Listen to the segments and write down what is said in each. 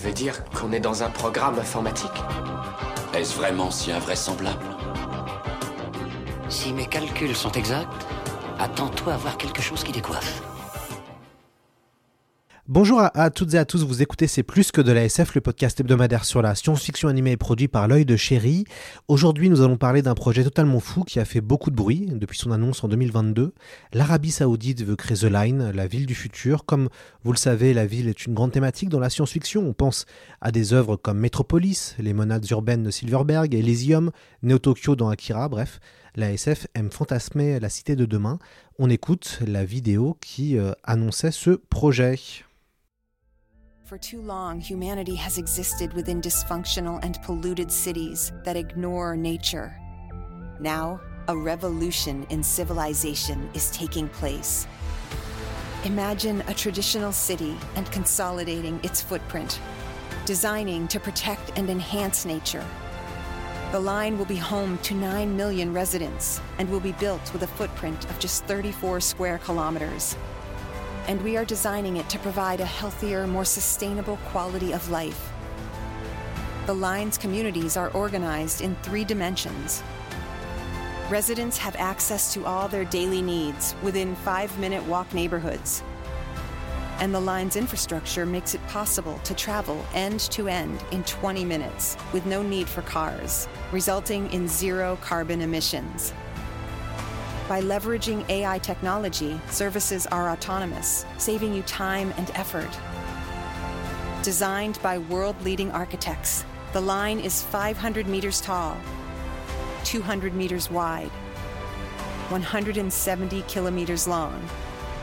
Tu veux dire qu'on est dans un programme informatique Est-ce vraiment si invraisemblable Si mes calculs sont exacts, attends-toi à voir quelque chose qui décoiffe. Bonjour à, toutes et à tous, vous écoutez C'est plus que de la SF, le podcast hebdomadaire sur la science-fiction animée et produit par l'œil de chéri. Aujourd'hui, nous allons parler d'un projet totalement fou qui a fait beaucoup de bruit depuis son annonce en 2022. L'Arabie Saoudite veut créer The Line, la ville du futur. Comme vous le savez, la ville est une grande thématique dans la science-fiction. On pense à des œuvres comme Metropolis, les monades urbaines de Silverberg, Elysium, Neo-Tokyo dans Akira, bref. La SF aime fantasmer la cité de demain. On écoute la vidéo qui euh, annonçait ce projet. For too long, humanity has existed within dysfunctional and polluted cities that ignore nature. Now, a revolution in civilization is taking place. Imagine a traditional city and consolidating its footprint, designing to protect and enhance nature. The line will be home to 9 million residents and will be built with a footprint of just 34 square kilometers and we are designing it to provide a healthier, more sustainable quality of life. The line's communities are organized in three dimensions. Residents have access to all their daily needs within five minute walk neighborhoods. And the line's infrastructure makes it possible to travel end to end in 20 minutes with no need for cars, resulting in zero carbon emissions. By leveraging AI technology, services are autonomous, saving you time and effort. Designed by world leading architects, the line is 500 meters tall, 200 meters wide, 170 kilometers long,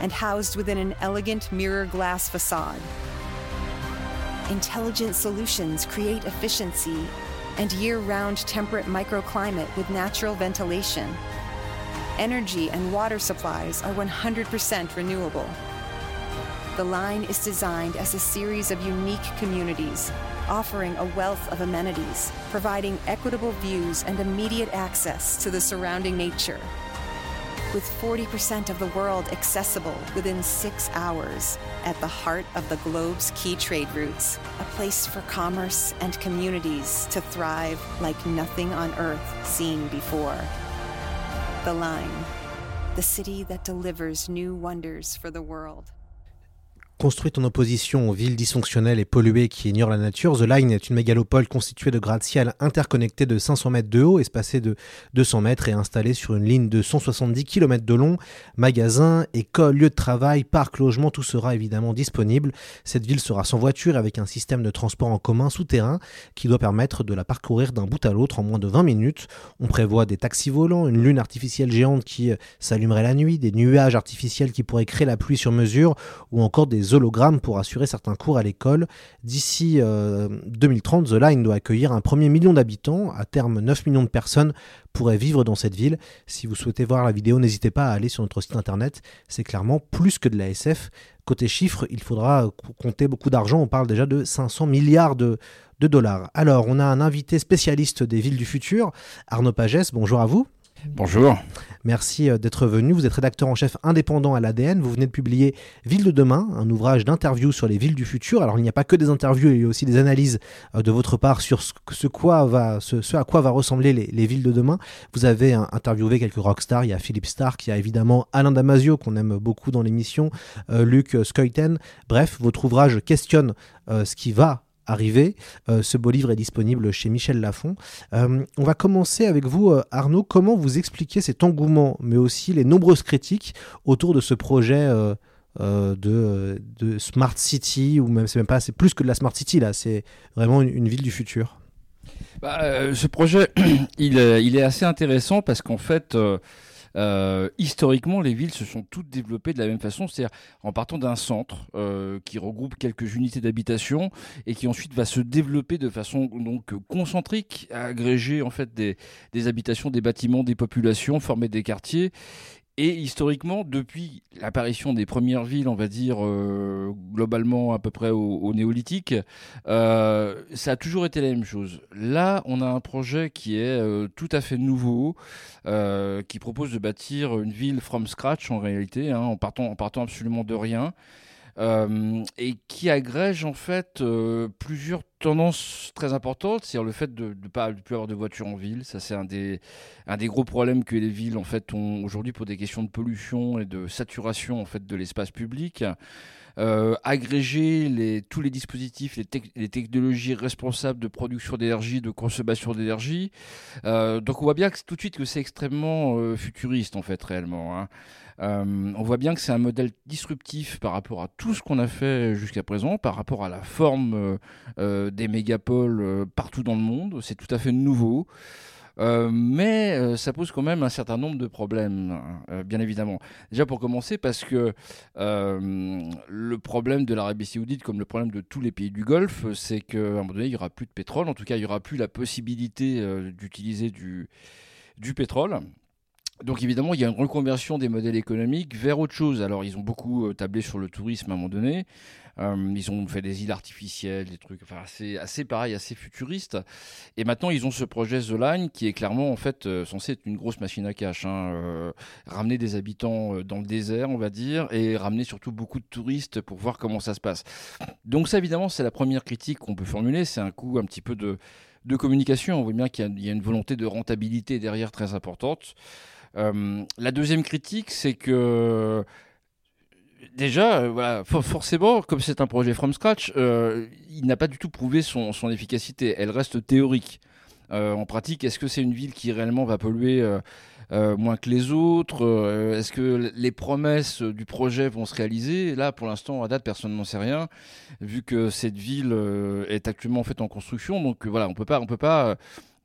and housed within an elegant mirror glass facade. Intelligent solutions create efficiency and year round temperate microclimate with natural ventilation energy and water supplies are 100% renewable. The line is designed as a series of unique communities, offering a wealth of amenities, providing equitable views and immediate access to the surrounding nature. With 40% of the world accessible within six hours, at the heart of the globe's key trade routes, a place for commerce and communities to thrive like nothing on earth seen before. The Line, the city that delivers new wonders for the world. Construite en opposition aux villes dysfonctionnelles et polluées qui ignorent la nature, The Line est une mégalopole constituée de gratte-ciel interconnectés de 500 mètres de haut, espacés de 200 mètres et installée sur une ligne de 170 km de long. Magasins, écoles, lieux de travail, parcs, logements, tout sera évidemment disponible. Cette ville sera sans voiture avec un système de transport en commun souterrain qui doit permettre de la parcourir d'un bout à l'autre en moins de 20 minutes. On prévoit des taxis volants, une lune artificielle géante qui s'allumerait la nuit, des nuages artificiels qui pourraient créer la pluie sur mesure ou encore des hologrammes pour assurer certains cours à l'école. D'ici 2030, euh, The Line doit accueillir un premier million d'habitants. À terme, 9 millions de personnes pourraient vivre dans cette ville. Si vous souhaitez voir la vidéo, n'hésitez pas à aller sur notre site internet. C'est clairement plus que de la SF. Côté chiffres, il faudra compter beaucoup d'argent. On parle déjà de 500 milliards de, de dollars. Alors, on a un invité spécialiste des villes du futur, Arnaud Pagès. Bonjour à vous. Bonjour. Merci euh, d'être venu. Vous êtes rédacteur en chef indépendant à l'ADN. Vous venez de publier Ville de demain, un ouvrage d'interviews sur les villes du futur. Alors il n'y a pas que des interviews, il y a aussi des analyses euh, de votre part sur ce, quoi va, ce, à quoi va ressembler les, villes de demain. Vous avez interviewé quelques rockstars. Il y a Philippe Stark, il y a évidemment Alain Damasio qu'on aime beaucoup dans l'émission, euh, Luc Skeuten. Bref, votre ouvrage questionne ce qui va arrivé. Euh, ce beau livre est disponible chez Michel Lafon. Euh, on va commencer avec vous, euh, Arnaud. Comment vous expliquez cet engouement, mais aussi les nombreuses critiques autour de ce projet de, Smart City, ou même c'est même pas, c'est plus que de la Smart City là, c'est vraiment une, ville du futur. Bah, ce projet, il, est assez intéressant parce qu'en fait, historiquement, les villes se sont toutes développées de la même façon, c'est-à-dire en partant d'un centre euh, qui regroupe quelques unités d'habitation et qui ensuite va se développer de façon concentrique, agréger en fait des, des habitations, des bâtiments, des populations, former des quartiers et historiquement, depuis l'apparition des premières villes, on va dire euh, globalement à peu près au, néolithique, euh, ça a toujours été la même chose. Là, on a un projet qui est euh, tout à fait nouveau, qui propose de bâtir une ville from scratch en réalité, hein, en, partant, en partant absolument de rien. Euh, et qui agrège en fait euh, plusieurs tendances très importantes, c'est-à-dire le fait de ne pas plus avoir de voitures en ville. Ça, c'est un des, un des gros problèmes que les villes en fait ont aujourd'hui pour des questions de pollution et de saturation en fait de l'espace public. Euh, agréger les, tous les dispositifs, les, technologies responsables de production d'énergie, de consommation d'énergie. donc on voit bien que, tout de suite que c'est extrêmement futuriste en fait réellement. Hein. Euh, on voit bien que c'est un modèle disruptif par rapport à tout ce qu'on a fait jusqu'à présent, par rapport à la forme euh, euh, des mégapoles partout dans le monde. C'est tout à fait nouveau. Mais ça pose quand même un certain nombre de problèmes, hein, bien évidemment. Déjà pour commencer, parce que le problème de l'Arabie Saoudite, comme le problème de tous les pays du Golfe, c'est qu'à un moment donné, il n'y aura plus de pétrole. En tout cas, il n'y aura plus la possibilité d'utiliser du, du pétrole. Donc évidemment, il y a une reconversion des modèles économiques vers autre chose. Alors ils ont beaucoup euh, tablé sur le tourisme à un moment donné. Euh, ils ont fait des îles artificielles, des trucs enfin, assez, assez pareil, assez futuriste. Et maintenant, ils ont ce projet The Line qui est clairement en fait euh, censé être une grosse machine à cash. Hein, ramener des habitants dans le désert, on va dire, et ramener surtout beaucoup de touristes pour voir comment ça se passe. Donc ça, évidemment, c'est la première critique qu'on peut formuler. C'est un coup un petit peu de, communication. On voit bien qu'il y, a une volonté de rentabilité derrière très importante. Euh, la deuxième critique, c'est que déjà, euh, forcément, comme c'est un projet from scratch, euh, il n'a pas du tout prouvé son, efficacité. Elle reste théorique. en pratique, est-ce que c'est une ville qui réellement va polluer moins que les autres Est-ce que les promesses du projet vont se réaliser? Là, pour l'instant, à date, personne n'en sait rien, vu que cette ville est actuellement faite en construction. Donc voilà, on peut pas, on peut pas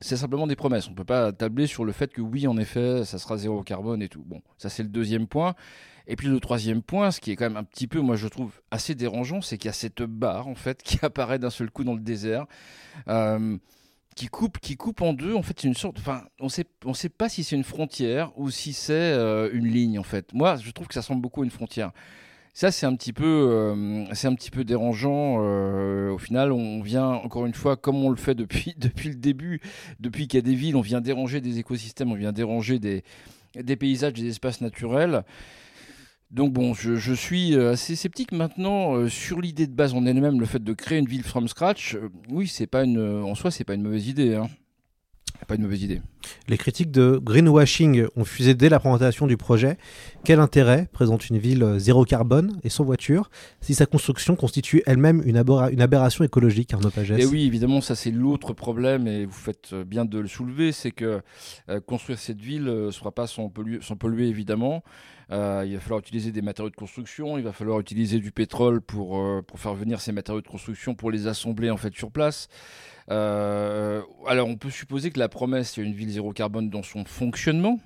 c'est simplement des promesses. On ne peut pas tabler sur le fait que oui, en effet, ça sera zéro carbone et tout. Bon, ça c'est le deuxième point. Et puis le troisième point, ce qui est quand même un petit peu, moi je trouve assez dérangeant, c'est qu'il y a cette barre en fait qui apparaît d'un seul coup dans le désert. Euh, qui coupe, qui coupe en deux. En fait, c'est une sorte. Enfin, on sait, on sait pas si c'est une frontière ou si c'est euh, une ligne. En fait, moi, je trouve que ça ressemble beaucoup une frontière. Ça, c'est un petit peu, euh, c'est un petit peu dérangeant. Euh, au final, on vient encore une fois, comme on le fait depuis depuis le début, depuis qu'il y a des villes, on vient déranger des écosystèmes, on vient déranger des paysages, des espaces naturels. Donc bon, je, je, suis euh, assez sceptique maintenant sur l'idée de base en elle-même, le fait de créer une ville from scratch. oui, c'est pas une, en soi, c'est pas une mauvaise idée. Hein. Pas une mauvaise idée. Les critiques de greenwashing ont fusé dès la présentation du projet. Quel intérêt présente une ville euh, zéro carbone et sans voiture si sa construction constitue elle-même une, aberration écologique, Arnaud Pagès? Et oui, évidemment, ça c'est l'autre problème et vous faites euh, bien de le soulever, c'est que euh, construire cette ville ne sera pas sans polluer, sans polluer évidemment. Il va falloir utiliser des matériaux de construction, il va falloir utiliser du pétrole pour, pour faire venir ces matériaux de construction, pour les assembler en fait sur place. Euh, alors on peut supposer que la promesse, il une ville zéro carbone dans son fonctionnement,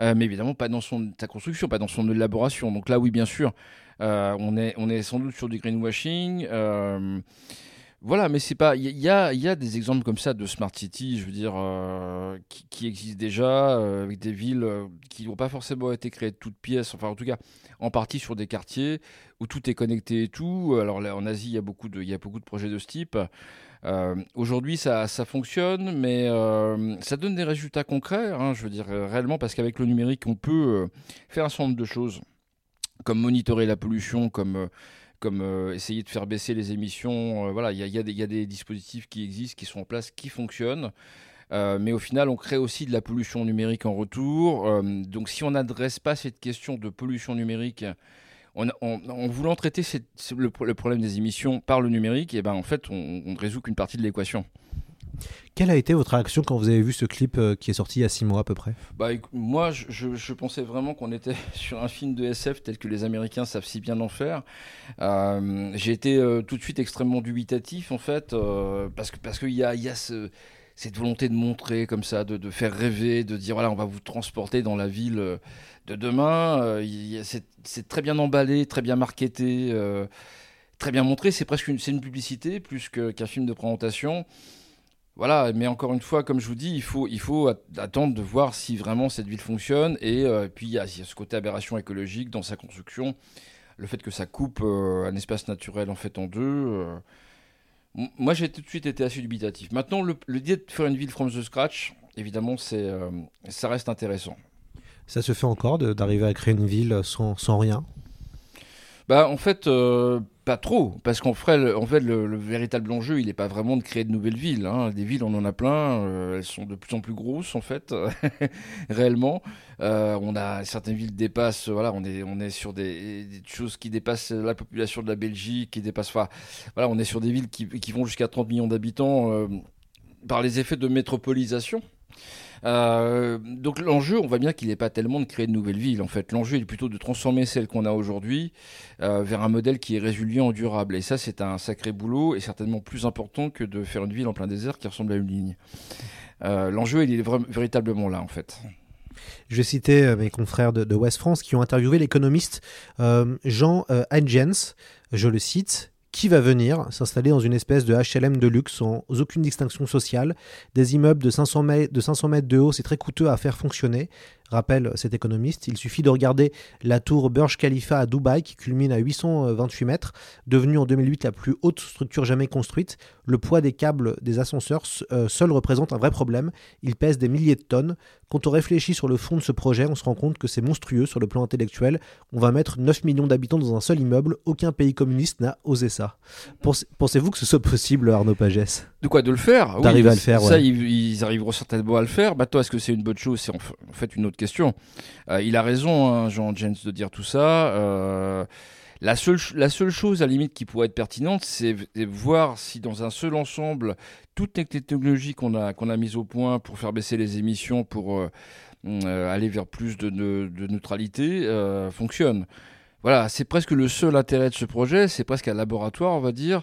euh, mais évidemment pas dans son, sa construction, pas dans son élaboration. Donc là, oui, bien sûr, euh, on, est, on est sans doute sur du greenwashing. Voilà, mais c'est pas. Il y a, y a, des exemples comme ça de smart city, je veux dire, qui, existent déjà avec des villes qui n'ont pas forcément été créées de toutes pièces. Enfin, en tout cas, en partie sur des quartiers où tout est connecté et tout. Alors là, en Asie, il y a beaucoup de, y a beaucoup de projets de ce type. Euh, aujourd'hui, ça, ça, fonctionne, mais euh, ça donne des résultats concrets, hein, je veux dire, euh, réellement, parce qu'avec le numérique, on peut faire un certain nombre de choses, comme monitorer la pollution, comme comme essayer de faire baisser les émissions. voilà, il y, a des dispositifs qui existent, qui sont en place, qui fonctionnent. mais au final, on crée aussi de la pollution numérique en retour. donc, si on n'adresse pas cette question de pollution numérique en voulant traiter le, problème des émissions par le numérique, eh ben en fait, on ne résout qu'une partie de l'équation. Quelle a été votre réaction quand vous avez vu ce clip euh, qui est sorti il y a six mois à peu près? Bah, Moi, je, pensais vraiment qu'on était sur un film de SF tel que les Américains savent si bien en faire. Euh, j'ai été euh, tout de suite extrêmement dubitatif en fait, parce qu'il parce y, a, y a ce cette volonté de montrer comme ça, de, faire rêver, de dire voilà, on va vous transporter dans la ville de demain. c'est très bien emballé, très bien marketé, très bien montré. C'est presque une, une publicité plus qu'un film de présentation. Voilà, mais encore une fois, comme je vous dis, il faut, il faut attendre de voir si vraiment cette ville fonctionne. Et puis, il y, a, ce côté aberration écologique dans sa construction le fait que ça coupe euh, un espace naturel en fait en deux. Euh, moi, j'ai tout de suite été assez dubitatif. Maintenant, l'idée de faire une ville from the scratch, évidemment, c'est, euh, ça reste intéressant. Ça se fait encore d'arriver à créer une ville sans, sans rien? Bah, en fait, pas trop, parce qu'en fait, le, véritable enjeu, il n'est pas vraiment de créer de nouvelles villes. Hein. Des villes, on en a plein, euh, elles sont de plus en plus grosses, en fait, réellement. Euh, on a certaines villes dépassent, voilà, on est, sur des, choses qui dépassent la population de la Belgique, qui dépassent, enfin, voilà, on est sur des villes qui, qui vont jusqu'à 30 millions d'habitants euh, par les effets de métropolisation. Euh, donc l'enjeu, on voit bien qu'il n'est pas tellement de créer de nouvelles villes. En fait, l'enjeu est plutôt de transformer celle qu'on a aujourd'hui euh, vers un modèle qui est résilient, durable. Et ça, c'est un sacré boulot et certainement plus important que de faire une ville en plein désert qui ressemble à une ligne. Euh, l'enjeu, il est véritablement là, en fait. Je vais citer mes confrères de, West France qui ont interviewé l'économiste Jean Huygens. Je le cite qui va venir s'installer dans une espèce de HLM de luxe sans aucune distinction sociale. Des immeubles de 500 mètres de, 500 mètres de haut, c'est très coûteux à faire fonctionner rappelle cet économiste. Il suffit de regarder la tour Burj Khalifa à Dubaï qui culmine à 828 mètres, devenue en 2008 la plus haute structure jamais construite. Le poids des câbles des ascenseurs euh, seul représente un vrai problème. Il pèse des milliers de tonnes. Quand on réfléchit sur le fond de ce projet, on se rend compte que c'est monstrueux sur le plan intellectuel. On va mettre 9 millions d'habitants dans un seul immeuble. Aucun pays communiste n'a osé ça. Pensez-vous que ce soit possible, Arnaud Pagès? De quoi De le faire D'arriver à le faire, Ça, ils, arriveront certainement à le faire. Bah, toi, est-ce que c'est une bonne chose? C'est en fait une autre question. Euh, il a raison, hein, Jean James, de dire tout ça. Euh, la seule, la seule chose à la limite qui pourrait être pertinente, c'est voir si dans un seul ensemble, toutes les technologies qu'on a, qu'on a mises au point pour faire baisser les émissions, pour euh, aller vers plus de, de, neutralité, fonctionnent. Voilà, c'est presque le seul intérêt de ce projet, c'est presque un laboratoire, on va dire,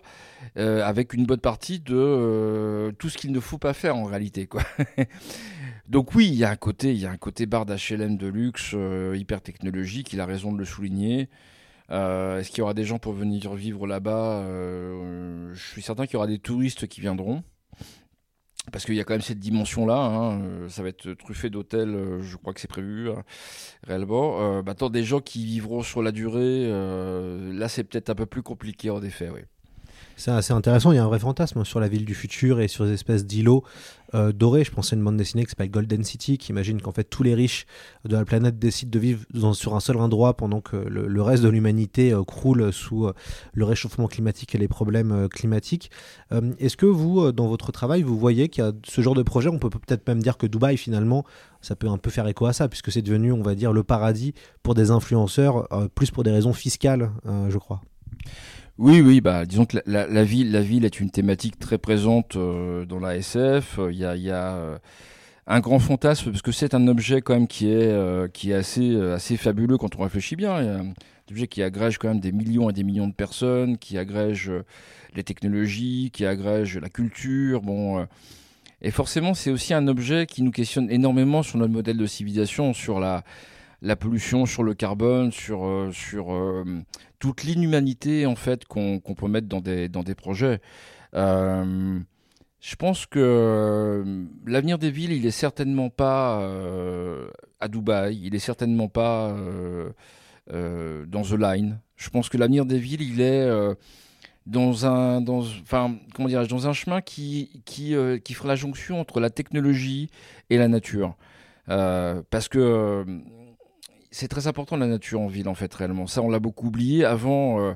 avec une bonne partie de tout ce qu'il ne faut pas faire en réalité. Quoi. Donc oui, il y a un côté, il y a un côté bar d'HLM de luxe, euh, hyper technologique. Il a raison de le souligner. Euh, est-ce qu'il y aura des gens pour venir vivre là-bas? Euh, Je suis certain qu'il y aura des touristes qui viendront. Parce qu'il y a quand même cette dimension-là, hein, ça va être truffé d'hôtels, je crois que c'est prévu hein, réellement. maintenant, des gens qui vivront sur la durée, là c'est peut-être un peu plus compliqué en effet. Oui. C'est assez intéressant. Il y a un vrai fantasme sur la ville du futur et sur des espèces d'îlots euh, dorés. Je pensais à une bande dessinée qui s'appelle Golden City, qui imagine qu'en fait tous les riches de la planète décident de vivre sur un seul endroit pendant que le, reste de l'humanité euh, croule sous euh, le réchauffement climatique et les problèmes climatiques. Est-ce que vous, dans votre travail, vous voyez qu'il y a ce genre de projet? On peut peut-être même dire que Dubaï, finalement, ça peut un peu faire écho à ça, puisque c'est devenu, on va dire, le paradis pour des influenceurs, plus pour des raisons fiscales, je crois. Oui, oui, bah, disons que la, ville, la ville est une thématique très présente euh, dans la SF. Il y a, y a euh, un grand fantasme parce que c'est un objet quand même qui est, euh, qui est assez, assez fabuleux quand on réfléchit bien. Il un objet qui agrège quand même des millions et des millions de personnes, qui agrège les technologies, qui agrège la culture. Bon, et forcément, c'est aussi un objet qui nous questionne énormément sur notre modèle de civilisation, sur la la pollution, sur le carbone, sur, euh, sur euh, toute l'inhumanité en fait qu'on peut mettre dans des, dans des projets. Euh, je pense que l'avenir des villes, il est certainement pas à Dubaï, il est certainement pas dans The Line. Je pense que l'avenir des villes, il est dans un, dans, enfin, comment dans un chemin qui, qui, qui fera la jonction entre la technologie et la nature. parce que c'est très important la nature en ville en fait réellement. Ça on l'a beaucoup oublié avant. Euh,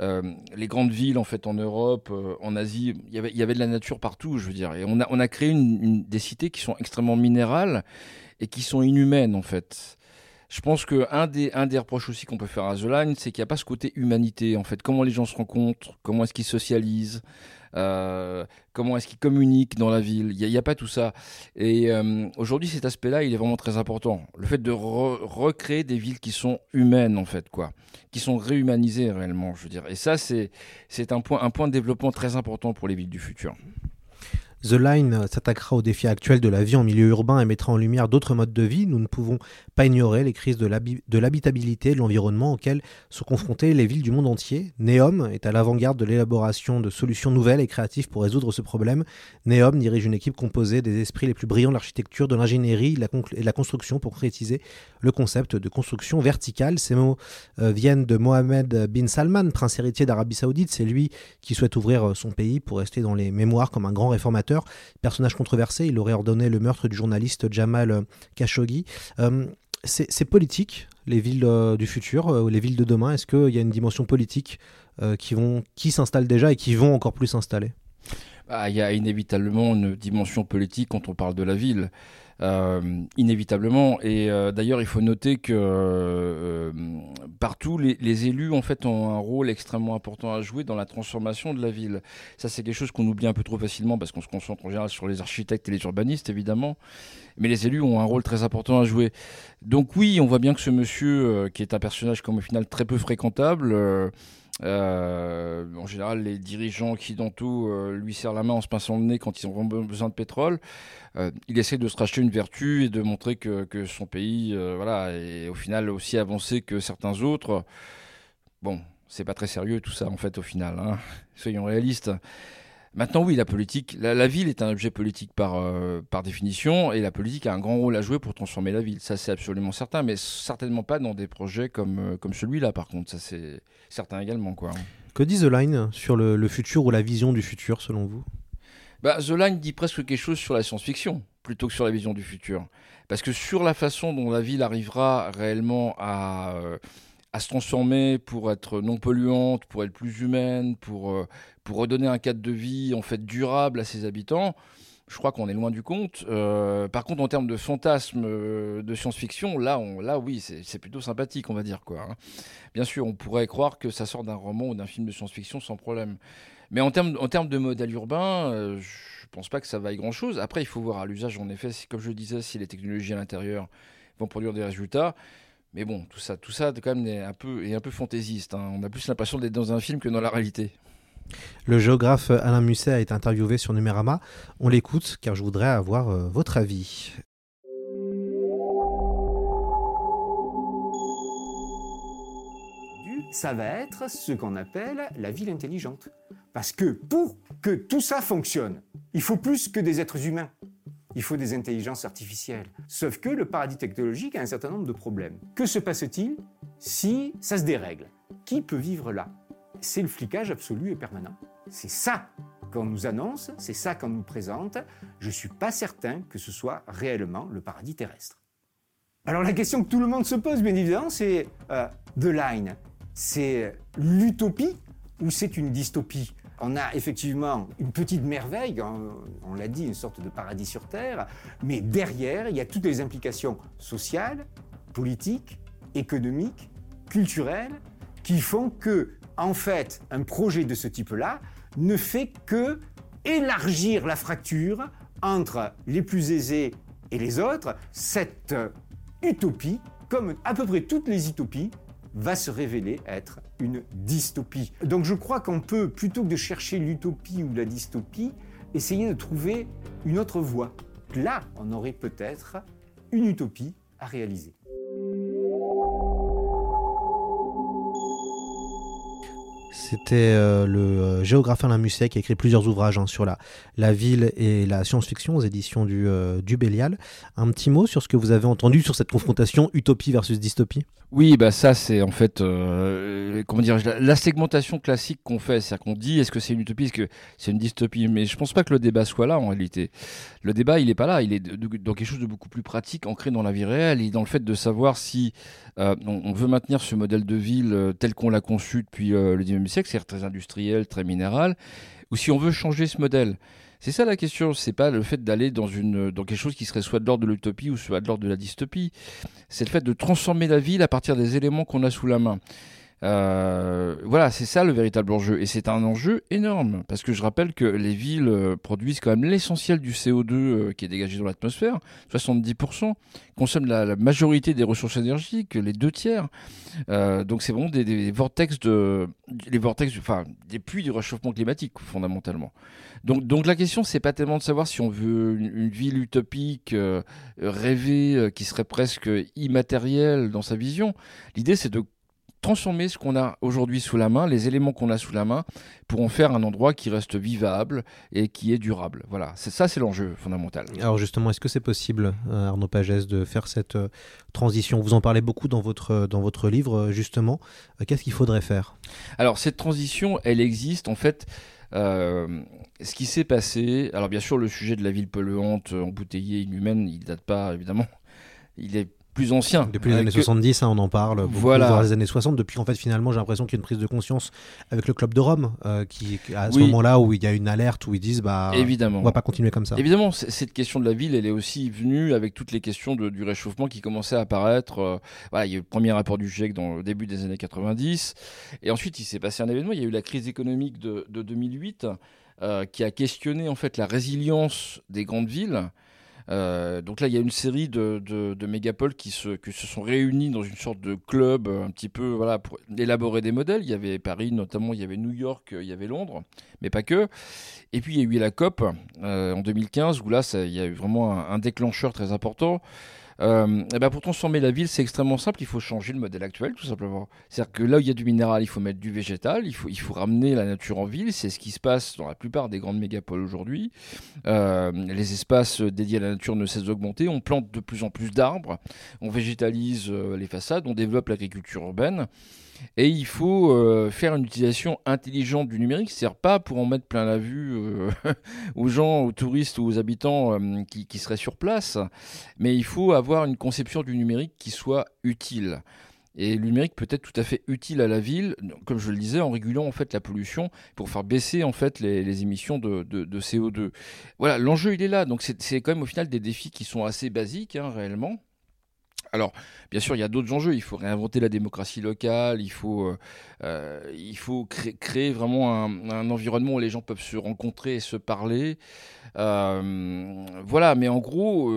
euh, les grandes villes en fait en Europe, euh, en Asie, il y avait de la nature partout, je veux dire. Et on a, créé des cités qui sont extrêmement minérales et qui sont inhumaines en fait. Je pense qu'un des, un des reproches aussi qu'on peut faire à The Line, c'est qu'il n'y a pas ce côté humanité en fait. Comment les gens se rencontrent, comment est-ce qu'ils socialisent, euh, comment est-ce qu'ils communiquent dans la ville? Il n'y a, pas tout ça. Et euh, aujourd'hui, cet aspect-là, il est vraiment très important. Le fait de recréer des villes qui sont humaines, en fait, quoi, qui sont réhumanisées réellement, je veux dire. Et ça, c'est un point, un point de développement très important pour les villes du futur. The Line s'attaquera au défi actuel de la vie en milieu urbain et mettra en lumière d'autres modes de vie. Nous ne pouvons pas ignorer les crises de l'habitabilité et de l'environnement auxquelles sont confrontées les villes du monde entier. Neom est à l'avant-garde de l'élaboration de solutions nouvelles et créatives pour résoudre ce problème. Neom dirige une équipe composée des esprits les plus brillants de l'architecture, de l'ingénierie et de la construction pour concrétiser le concept de construction verticale. Ces mots euh, viennent de Mohamed bin Salman, prince héritier d'Arabie Saoudite. C'est lui qui souhaite ouvrir son pays pour rester dans les mémoires comme un grand réformateur personnage controversé, il aurait ordonné le meurtre du journaliste Jamal Khashoggi. Euh, c'est politique, les villes euh, du futur, euh, les villes de demain. Est-ce qu'il y a une dimension politique qui, s'installe déjà et qui vont encore plus s'installer? Ah, Il y a inévitablement une dimension politique quand on parle de la ville. Euh, inévitablement. Et euh, d'ailleurs, il faut noter que euh, partout, les, élus en fait ont un rôle extrêmement important à jouer dans la transformation de la ville. Ça, c'est quelque chose qu'on oublie un peu trop facilement parce qu'on se concentre en général sur les architectes et les urbanistes, évidemment. Mais les élus ont un rôle très important à jouer. Donc oui, on voit bien que ce monsieur, qui est un personnage comme au final très peu fréquentable, euh, en général, les dirigeants qui dans tout euh, lui serrent la main en se pinçant le nez quand ils ont besoin de pétrole. Euh, il essaie de se racheter une vertu et de montrer que, que son pays, voilà, est au final aussi avancé que certains autres. Bon, c'est pas très sérieux tout ça en fait au final. Hein. Soyons réalistes. Maintenant, oui, la politique, la, ville est un objet politique par, euh, par définition, et la politique a un grand rôle à jouer pour transformer la ville. Ça, c'est absolument certain, mais certainement pas dans des projets comme, euh, comme celui-là, par contre. Ça, c'est certain également. Quoi. Que dit The Line sur le, futur ou la vision du futur, selon vous? Bah, The Line dit presque quelque chose sur la science-fiction, plutôt que sur la vision du futur. Parce que sur la façon dont la ville arrivera réellement à. Euh, à se transformer pour être non polluante, pour être plus humaine, pour, euh, pour redonner un cadre de vie en fait durable à ses habitants. Je crois qu'on est loin du compte. Euh, par contre, en termes de fantasme euh, de science-fiction, là, là, oui, c'est plutôt sympathique, on va dire quoi. Hein. Bien sûr, on pourrait croire que ça sort d'un roman ou d'un film de science-fiction sans problème. Mais en termes, en termes de modèle urbain, je pense pas que ça vaille grand-chose. Après, il faut voir à l'usage, en effet, comme je le disais, si les technologies à l'intérieur vont produire des résultats. Mais bon, tout ça, tout ça quand même est un peu, est un peu fantaisiste. Hein. On a plus l'impression d'être dans un film que dans la réalité. Le géographe Alain Musset a été interviewé sur Numérama. On l'écoute car je voudrais avoir euh, votre avis. Ça va être ce qu'on appelle la ville intelligente. Parce que pour que tout ça fonctionne, il faut plus que des êtres humains il faut des intelligences artificielles. Sauf que le paradis technologique a un certain nombre de problèmes. Que se passe-t-il si ça se dérègle? Qui peut vivre là? C'est le flicage absolu et permanent. C'est ça qu'on nous annonce, c'est ça qu'on nous présente. Je ne suis pas certain que ce soit réellement le paradis terrestre. Alors la question que tout le monde se pose, bien évidemment, c'est euh, The Line. C'est l'utopie ou c'est une dystopie? On a effectivement une petite merveille, on, l'a dit, une sorte de paradis sur Terre, mais derrière, il y a toutes les implications sociales, politiques, économiques, culturelles, qui font que, en fait, un projet de ce type-là ne fait que élargir la fracture entre les plus aisés et les autres. Cette utopie, comme à peu près toutes les utopies, va se révéler être une dystopie. Donc je crois qu'on peut, plutôt que de chercher l'utopie ou la dystopie, essayer de trouver une autre voie. Là, on aurait peut-être une utopie à réaliser. C'était euh, le euh, géographe Alain Musset qui a écrit plusieurs ouvrages hein, sur la, la ville et la science-fiction aux éditions du, euh, du Bélial. Un petit mot sur ce que vous avez entendu sur cette confrontation utopie versus dystopie? Oui, bah ça c'est en fait comment dire la, segmentation classique qu'on fait, c'est-à-dire qu'on dit est-ce que c'est une utopie, est-ce que c'est une dystopie, mais je pense pas que le débat soit là en réalité. Le débat il est pas là, il est dans quelque chose de beaucoup plus pratique, ancré dans la vie réelle, et dans le fait de savoir si on, on, veut maintenir ce modèle de ville tel qu'on l'a conçu depuis le 19e siècle, c'est très industriel, très minéral, ou si on veut changer ce modèle. C'est ça la question, c'est pas le fait d'aller dans, dans quelque chose qui serait soit de l'ordre de l'utopie ou soit de l'ordre de la dystopie. C'est le fait de transformer la ville à partir des éléments qu'on a sous la main. Euh, voilà, c'est ça le véritable enjeu. Et c'est un enjeu énorme, parce que je rappelle que les villes euh, produisent quand même l'essentiel du CO2 euh, qui est dégagé dans l'atmosphère, 70%, consomment la, majorité des ressources énergiques, les deux tiers. donc c'est vraiment des, vortex de, les vortex, enfin des puits du réchauffement climatique fondamentalement. Donc, donc la question c'est pas tellement de savoir si on veut une, ville utopique, rêvée, qui serait presque immatérielle dans sa vision. L'idée c'est de transformer ce qu'on a aujourd'hui sous la main, les éléments qu'on a sous la main, pour en faire un endroit qui reste vivable et qui est durable. Voilà, c'est ça, c'est l'enjeu fondamental. Alors justement, est-ce que c'est possible, euh, Arnaud Pagès, de faire cette euh, transition? Vous en parlez beaucoup dans votre, euh, dans votre livre, justement. Qu'est-ce qu'il faudrait faire? Alors cette transition, elle existe en fait. ce qui s'est passé, alors bien sûr le sujet de la ville polluante, embouteillée, inhumaine, il date pas évidemment, il est plus ancien. Depuis les années 70, hein, on en parle. Voilà. les années 60, depuis en fait finalement j'ai l'impression qu'il y a une prise de conscience avec le club de Rome, euh, qui à ce moment-là où il y a une alerte où ils disent bah Évidemment. on va pas continuer comme ça. Évidemment, cette question de la ville, elle est aussi venue avec toutes les questions de, du réchauffement qui commençaient à apparaître. Euh, voilà, il y a eu le premier rapport du GIEC dans le début des années 90, et ensuite il s'est passé un événement. Il y a eu la crise économique de, de 2008 euh, qui a questionné en fait la résilience des grandes villes. Euh, donc là, il y a une série de, de, mégapoles qui se, qui se sont réunis dans une sorte de club un petit peu voilà, pour élaborer des modèles. Il y avait Paris notamment, il y avait New York, il y avait Londres, mais pas que. Et puis il y a eu la COP euh, en 2015 où là, ça, il y a eu vraiment un déclencheur très important. Euh, et eh ben pour transformer la ville, c'est extrêmement simple. Il faut changer le modèle actuel, tout simplement. C'est-à-dire que là où il y a du minéral, il faut mettre du végétal. Il faut, ramener la nature en ville. C'est ce qui se passe dans la plupart des grandes mégapoles aujourd'hui. Euh, les espaces dédiés à la nature ne cessent d'augmenter. On plante de plus en plus d'arbres. On végétalise euh, les façades. On développe l'agriculture urbaine. Et il faut euh, faire une utilisation intelligente du numérique, c'est-à-dire pas pour en mettre plein la vue euh, aux gens, aux touristes ou aux habitants euh, qui, seraient sur place, mais il faut avoir une conception du numérique qui soit utile. Et le numérique peut être tout à fait utile à la ville, comme je le disais, en régulant en fait la pollution pour faire baisser en fait les, émissions de, CO2. Voilà, l'enjeu il est là. Donc c'est quand même au final des défis qui sont assez basiques hein, réellement. Alors, bien sûr, il y a d'autres enjeux. Il faut réinventer la démocratie locale. Il faut, euh, euh, créer vraiment un, environnement où les gens peuvent se rencontrer et se parler. Euh, voilà, mais en gros,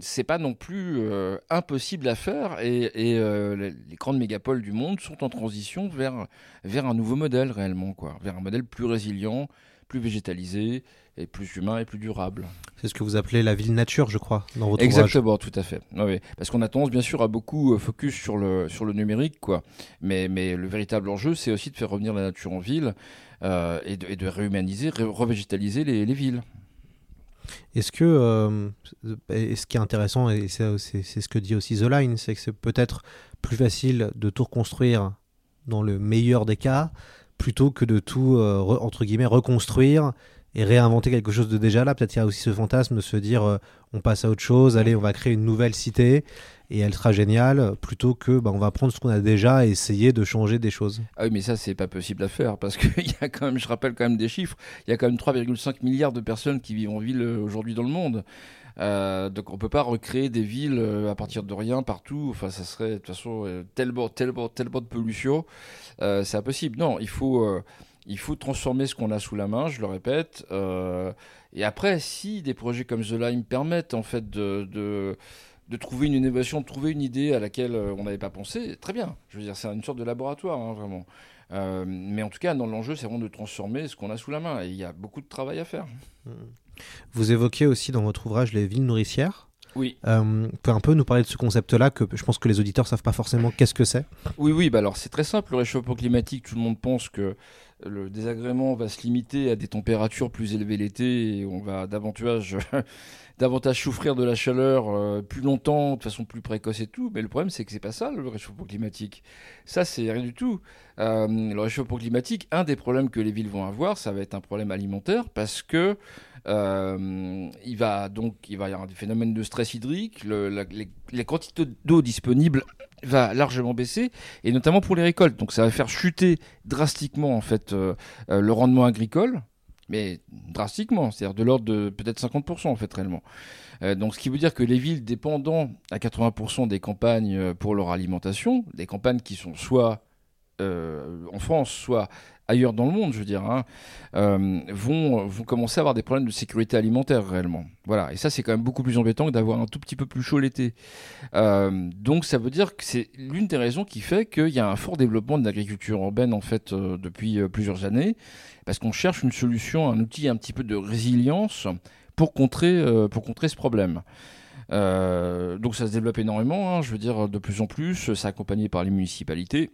c'est pas non plus impossible à faire. Et, les, les, grandes mégapoles du monde sont en transition vers, vers un nouveau modèle réellement, quoi, vers un modèle plus résilient, plus végétalisé et plus humain et plus durable. C'est ce que vous appelez la ville nature, je crois, dans votre Exactement, tout à fait. Oui, Parce qu'on a tendance, bien sûr, à beaucoup euh, focus sur le, sur le numérique, quoi. Mais, mais le véritable enjeu, c'est aussi de faire revenir la nature en ville euh, et, de, et, de, réhumaniser, revégétaliser les, les villes. Est-ce que, euh, ce qui est intéressant, et c'est ce que dit aussi The Line, c'est que c'est peut-être plus facile de tout reconstruire dans le meilleur des cas, plutôt que de tout, entre guillemets, reconstruire et réinventer quelque chose de déjà là. Peut-être il y a aussi ce fantasme de se dire euh, on passe à autre chose, allez, on va créer une nouvelle cité et elle sera géniale, plutôt que bah, on va prendre ce qu'on a déjà et essayer de changer des choses. Ah oui, mais ça, c'est pas possible à faire parce qu'il y a quand même, je rappelle quand même des chiffres, il y a quand même 3,5 milliards de personnes qui vivent en ville euh, aujourd'hui dans le monde. Euh, donc on peut pas recréer des villes à partir de rien partout. Enfin, ça serait de toute façon tellement, tellement, tellement de pollution. c'est impossible. Non, il faut il faut transformer ce qu'on a sous la main, je le répète. Euh, et après, si des projets comme The Lime permettent en fait de, de, trouver une innovation, de trouver une idée à laquelle euh, on n'avait pas pensé, très bien. Je veux dire, c'est une sorte de laboratoire, hein, vraiment. Euh, mais en tout cas, dans l'enjeu, c'est vraiment de transformer ce qu'on a sous la main. Et il y a beaucoup de travail à faire. Vous évoquez aussi dans votre ouvrage les villes nourricières. Oui. Euh, pouvez un peu nous parler de ce concept-là, que je pense que les auditeurs savent pas forcément qu'est-ce que c'est. Oui, oui, bah alors c'est très simple. Le réchauffement climatique, tout le monde pense que le désagrément va se limiter à des températures plus élevées l'été et on va davantage, davantage souffrir de la chaleur euh, plus longtemps, de façon plus précoce et tout. Mais le problème, c'est que c'est pas ça le réchauffement climatique. Ça, c'est rien du tout. Euh, le réchauffement climatique, un des problèmes que les villes vont avoir, ça va être un problème alimentaire parce que euh, il va donc il va y avoir des phénomènes de stress hydrique, les, quantités d'eau disponibles va largement baisser et notamment pour les récoltes. Donc ça va faire chuter drastiquement en fait euh, euh, le rendement agricole, mais drastiquement, c'est-à-dire de l'ordre de peut-être 50% en fait réellement. donc ce qui veut dire que les villes dépendant à 80% des campagnes pour leur alimentation, des campagnes qui sont soit en France, soit ailleurs dans le monde, je veux dire, hein, euh, vont, vont commencer à avoir des problèmes de sécurité alimentaire réellement. Voilà, et ça c'est quand même beaucoup plus embêtant que d'avoir un tout petit peu plus chaud l'été. Euh, donc ça veut dire que c'est l'une des raisons qui fait qu'il y a un fort développement de l'agriculture urbaine en fait euh, depuis plusieurs années, parce qu'on cherche une solution, un outil un petit peu de résilience pour contrer, pour contrer ce problème. donc ça se développe énormément, hein, je veux dire de plus en plus, c'est accompagné par les municipalités.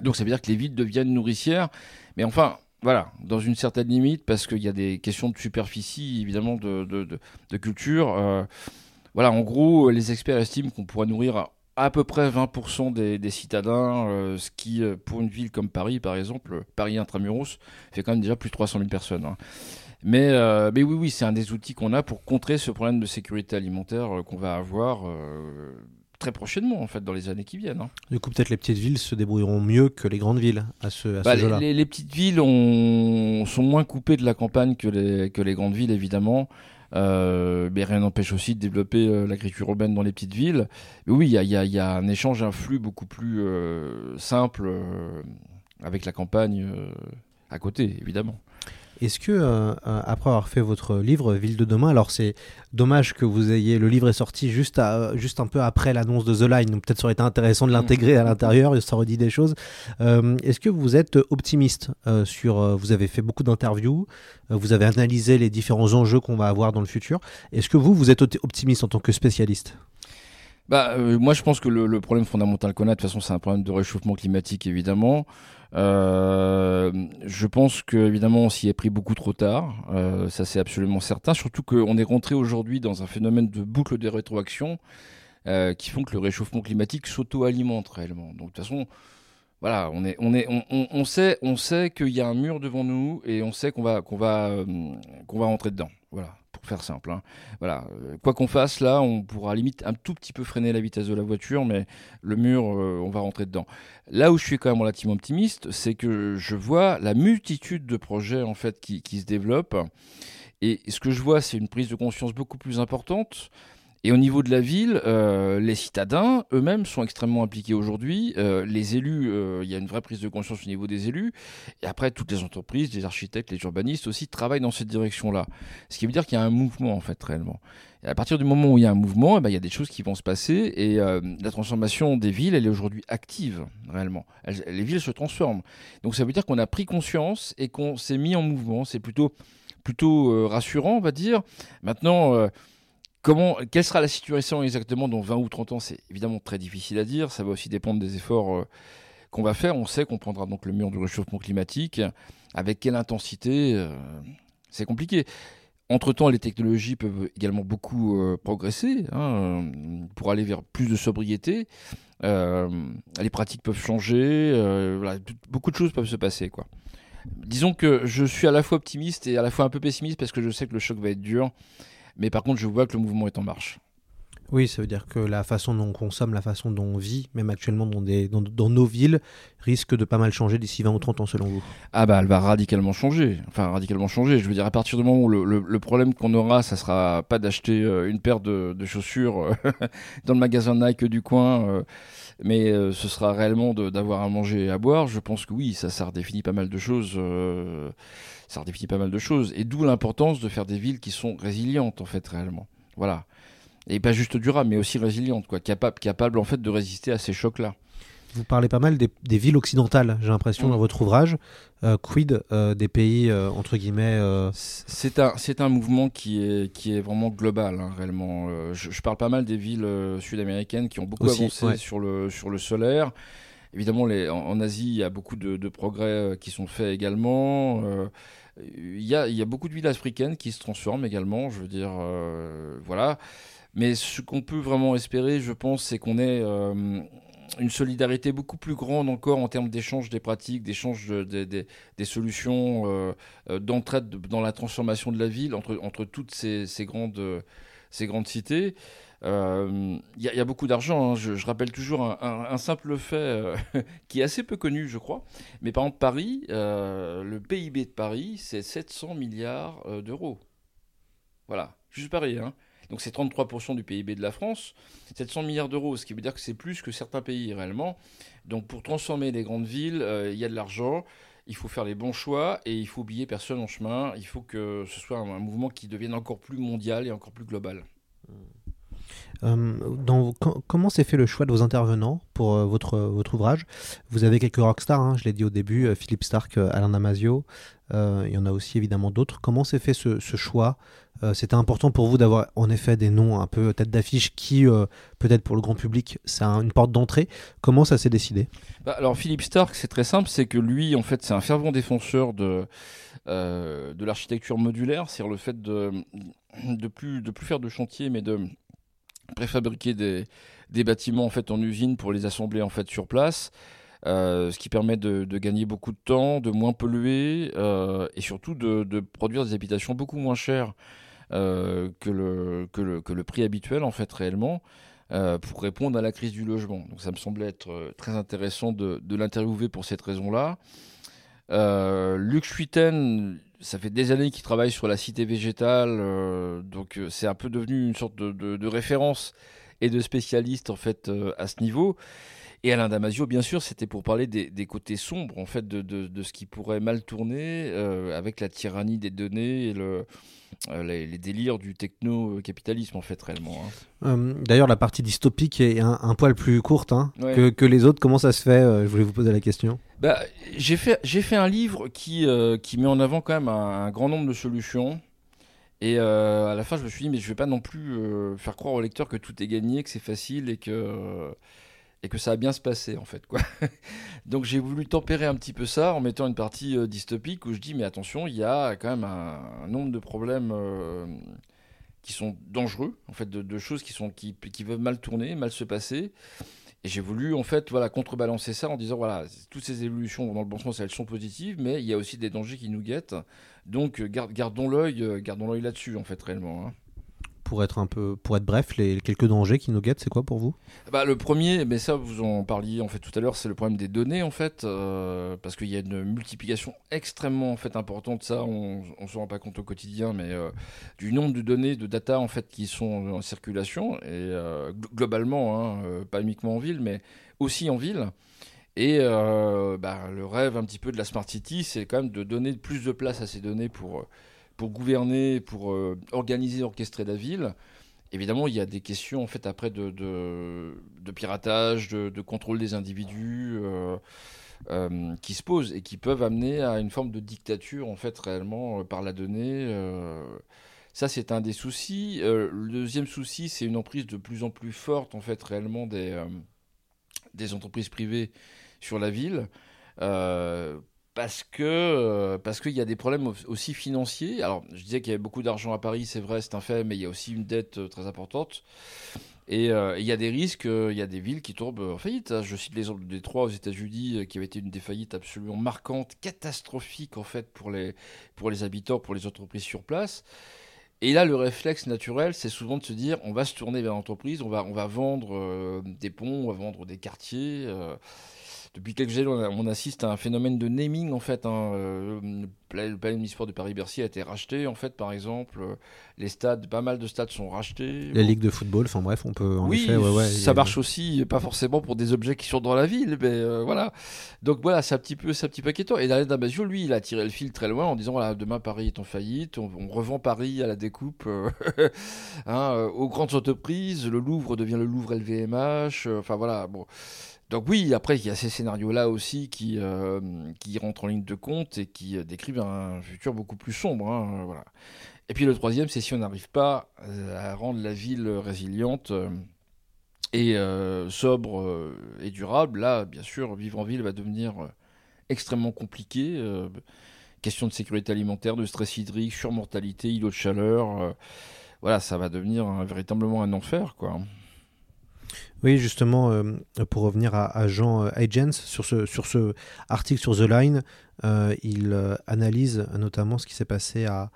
Donc ça veut dire que les villes deviennent nourricières. Mais enfin, voilà, dans une certaine limite, parce qu'il y a des questions de superficie, évidemment, de, culture. Euh, voilà, en gros, les experts estiment qu'on pourrait nourrir à, peu près 20% des, citadins, euh, ce qui, euh, pour une ville comme Paris, par exemple, Paris intramuros, fait quand même déjà plus de 300 000 personnes. Hein. Mais, mais oui, oui, c'est un des outils qu'on a pour contrer ce problème de sécurité alimentaire qu'on va avoir très prochainement, en fait, dans les années qui viennent. Hein. Du coup, peut-être les petites villes se débrouilleront mieux que les grandes villes à ce, à bah, là les, petites villes sont moins coupées de la campagne que les, que les grandes villes, évidemment. Euh, mais rien n'empêche aussi de développer euh, l'agriculture urbaine dans les petites villes. Mais oui, il y, y a, un échange, un flux beaucoup plus euh, simple avec la campagne à côté, évidemment. Est-ce que, euh, euh, après avoir fait votre livre Ville de demain, alors c'est dommage que vous ayez. Le livre est sorti juste, juste un peu après l'annonce de The Line, donc peut-être ça aurait été intéressant de l'intégrer à l'intérieur, ça aurait dit des choses. Euh, est-ce que vous êtes optimiste sur. vous avez fait beaucoup d'interviews, vous avez analysé les différents enjeux qu'on va avoir dans le futur. Est-ce que vous, vous êtes optimiste en tant que spécialiste? Bah, moi, je pense que le, problème fondamental qu'on a, de toute façon, c'est un problème de réchauffement climatique, évidemment. Euh, je pense que évidemment on s'y est pris beaucoup trop tard, euh, ça c'est absolument certain. Surtout qu'on est rentré aujourd'hui dans un phénomène de boucle de rétroaction euh, qui font que le réchauffement climatique s'auto-alimente réellement. Donc de toute façon, voilà, on est, on est, sait, on sait qu'il y a un mur devant nous et on sait qu'on va, va, qu'on va rentrer dedans. Voilà faire simple. Hein. Voilà, euh, quoi qu'on fasse là, on pourra limite un tout petit peu freiner la vitesse de la voiture, mais le mur, euh, on va rentrer dedans. Là où je suis quand même relativement optimiste, c'est que je vois la multitude de projets en fait qui, qui se développent. Et ce que je vois, c'est une prise de conscience beaucoup plus importante et au niveau de la ville, euh, les citadins eux-mêmes sont extrêmement impliqués aujourd'hui. Euh, les élus, euh, il y a une vraie prise de conscience au niveau des élus. Et après, toutes les entreprises, les architectes, les urbanistes aussi travaillent dans cette direction-là. Ce qui veut dire qu'il y a un mouvement en fait réellement. Et à partir du moment où il y a un mouvement, eh ben, il y a des choses qui vont se passer. Et la transformation des villes, elle est aujourd'hui active réellement. les villes se transforment. Donc ça veut dire qu'on a pris conscience et qu'on s'est mis en mouvement. C'est plutôt plutôt rassurant, on va dire. Maintenant Comment, quelle sera la situation exactement dans 20 ou 30 ans? C'est évidemment très difficile à dire. Ça va aussi dépendre des efforts euh, qu'on va faire. On sait qu'on prendra donc le mur du réchauffement climatique. Avec quelle intensité euh, C'est compliqué. Entre-temps, les technologies peuvent également beaucoup euh, progresser hein, pour aller vers plus de sobriété. les pratiques peuvent changer. beaucoup de choses peuvent se passer. Disons que je suis à la fois optimiste et à la fois un peu pessimiste parce que je sais que le choc va être dur mais par contre, je vois que le mouvement est en marche. Oui, ça veut dire que la façon dont on consomme, la façon dont on vit, même actuellement dans, des, dans, nos villes, risque de pas mal changer d'ici 20 ou 30 ans selon vous? Ah bah elle va radicalement changer. Enfin radicalement changer. Je veux dire à partir du moment où le, problème qu'on aura, ça sera pas d'acheter euh, une paire de, chaussures euh, dans le magasin Nike du coin, euh, mais ce sera réellement d'avoir à manger et à boire. Je pense que oui, ça, ça redéfinit pas mal de choses ça redéfinit pas mal de choses. Et d'où l'importance de faire des villes qui sont résilientes, en fait, réellement. Voilà. Et pas juste durables, mais aussi résilientes, quoi. Capables, capable, en fait, de résister à ces chocs-là. Vous parlez pas mal des, villes occidentales, j'ai l'impression, dans mm. votre ouvrage. Euh, quid euh, des pays, euh, entre guillemets C'est un, un mouvement qui est, qui est vraiment global, hein, réellement. Je, parle pas mal des villes sud-américaines qui ont beaucoup avancé sur, le, sur le solaire. Évidemment, les, en, Asie, il y a beaucoup de, de progrès qui sont faits également. Il y a, y a, beaucoup de villes africaines qui se transforment également, je veux dire, euh, voilà. Mais ce qu'on peut vraiment espérer, je pense, c'est qu'on ait euh, une solidarité beaucoup plus grande encore en termes d'échange des pratiques, d'échange des solutions, euh, d'entraide dans la transformation de la ville entre, entre toutes ces, grandes, ces grandes cités. Il euh, y, a beaucoup d'argent. Hein. Je, rappelle toujours un, simple fait euh, qui est assez peu connu, je crois. Mais par exemple, Paris, euh, le PIB de Paris, c'est 700 milliards d'euros. Voilà, juste Paris. Hein. Donc c'est 33% du PIB de la France, 700 milliards d'euros, ce qui veut dire que c'est plus que certains pays réellement. Donc pour transformer les grandes villes, il y a de l'argent, il faut faire les bons choix et il faut oublier personne en chemin. Il faut que ce soit un, mouvement qui devienne encore plus mondial et encore plus global. Euh, comment s'est fait le choix de vos intervenants pour euh, votre, votre ouvrage? Vous avez quelques rockstars, hein, je l'ai dit au début, euh, Philippe Stark, Alain Damasio, il y en a aussi évidemment d'autres. Comment s'est fait ce, choix? C'était important pour vous d'avoir en effet des noms un peu tête d'affiche qui, peut-être pour le grand public, c'est une porte d'entrée. Comment ça s'est décidé? Bah, Alors Philippe Stark, c'est très simple, c'est que lui, en fait, c'est un fervent défenseur de, de l'architecture modulaire, c'est-à-dire le fait de de plus de plus faire de chantier, mais de préfabriquer des, des bâtiments en fait en usine pour les assembler en fait sur place. Euh, ce qui permet de, gagner beaucoup de temps, de moins polluer euh, et surtout de, produire des habitations beaucoup moins chères euh, que, le, prix habituel en fait réellement pour répondre à la crise du logement. Donc ça me semblait être très intéressant de, l'interviewer pour cette raison-là. Luc Schuiten, ça fait des années qu'il travaille sur la cité végétale, donc c'est un peu devenu une sorte de, référence et de spécialiste en fait à ce niveau. Et Alain Damasio, bien sûr, c'était pour parler des, côtés sombres en fait de, ce qui pourrait mal tourner avec la tyrannie des données et le, euh, les, délires du techno-capitalisme, en fait, réellement. Hein. Euh, d'ailleurs, la partie dystopique est un, poil plus courte hein, que, les autres. Comment ça se fait euh, Je voulais vous poser la question. Bah, j'ai fait, fait un livre qui, qui met en avant quand même un, grand nombre de solutions. Et à la fin, je me suis dit, mais je ne vais pas non plus faire croire au lecteur que tout est gagné, que c'est facile et que et que ça a bien se passer en fait quoi. Donc j'ai voulu tempérer un petit peu ça en mettant une partie euh, dystopique où je dis mais attention il y a quand même un, nombre de problèmes euh, qui sont dangereux en fait de, choses qui sont qui, peuvent mal tourner, mal se passer. Et j'ai voulu en fait voilà contrebalancer ça en disant voilà toutes ces évolutions dans le bon sens elles sont positives mais il y a aussi des dangers qui nous guettent donc gardons l'œil gardons l'œil là-dessus en fait réellement. Hein pour être un peu, pour être bref, les quelques dangers qui nous guettent, c'est quoi pour vous? Bah, le premier, mais ça vous en parliez en fait tout à l'heure, c'est le problème des données en fait, euh, parce qu'il y a une multiplication extrêmement en fait importante. Ça, on, on se rend pas compte au quotidien, mais euh, du nombre de données, de data en fait qui sont en circulation et euh, globalement, hein, pas uniquement en ville, mais aussi en ville. Et bah, le rêve un petit peu de la smart city, c'est quand même de donner plus de place à ces données pour pour gouverner, pour euh, organiser, orchestrer la ville. Évidemment, il y a des questions en fait après de, piratage, de, contrôle des individus euh, euh, qui se posent et qui peuvent amener à une forme de dictature en fait réellement par la donnée. ça, c'est un des soucis. le deuxième souci, c'est une emprise de plus en plus forte en fait réellement des entreprises privées sur la ville parce que euh, parce qu'il y a des problèmes aussi financiers. Alors, je disais qu'il y avait beaucoup d'argent à Paris, c'est vrai, c'est un fait, mais il y a aussi une dette euh, très importante. Et euh, il y a des risques, il y a des villes qui tombent en faillite. Hein. Je cite l'exemple des trois aux États-Unis, qui avait été une des faillites absolument marquante, catastrophique en fait pour les, pour les habitants, pour les entreprises sur place. Et là, le réflexe naturel, c'est souvent de se dire on va se tourner vers l'entreprise, on va, on va vendre des ponts, on va vendre des quartiers depuis quelques années, on, assiste à un phénomène de naming en fait. Hein. Euh, le palais municipal de Paris-Bercy a été racheté en fait, par exemple. Les stades, pas mal de stades sont rachetés. Les ligues de football, enfin bref, on peut. En oui, ça marche aussi, pas forcément pour des objets qui sont dans la ville, mais euh, voilà. Donc voilà, c'est un petit peu, c'est un petit paquet. Et Daniel Damasio, lui, il a tiré le fil très loin en disant voilà, demain Paris est en faillite, on, revend Paris à la découpe euh, hein, aux grandes entreprises. Le Louvre devient le Louvre LVMH. Enfin voilà, bon. Donc oui, après, il y a ces scénarios-là aussi qui, euh, rentrent en ligne de compte et qui euh, décrivent un futur beaucoup plus sombre. Hein, voilà. Et puis le troisième, c'est si on n'arrive pas euh, à rendre la ville résiliente et sobre et durable, là, bien sûr, vivre en ville va devenir extrêmement compliqué. question de sécurité alimentaire, de stress hydrique, surmortalité, îlot de chaleur. voilà, ça va devenir véritablement un enfer, quoi. Oui, justement, euh, pour revenir à, Jean Huygens, euh, sur ce, sur ce article sur The Line, euh, il analyse notamment ce qui s'est passé à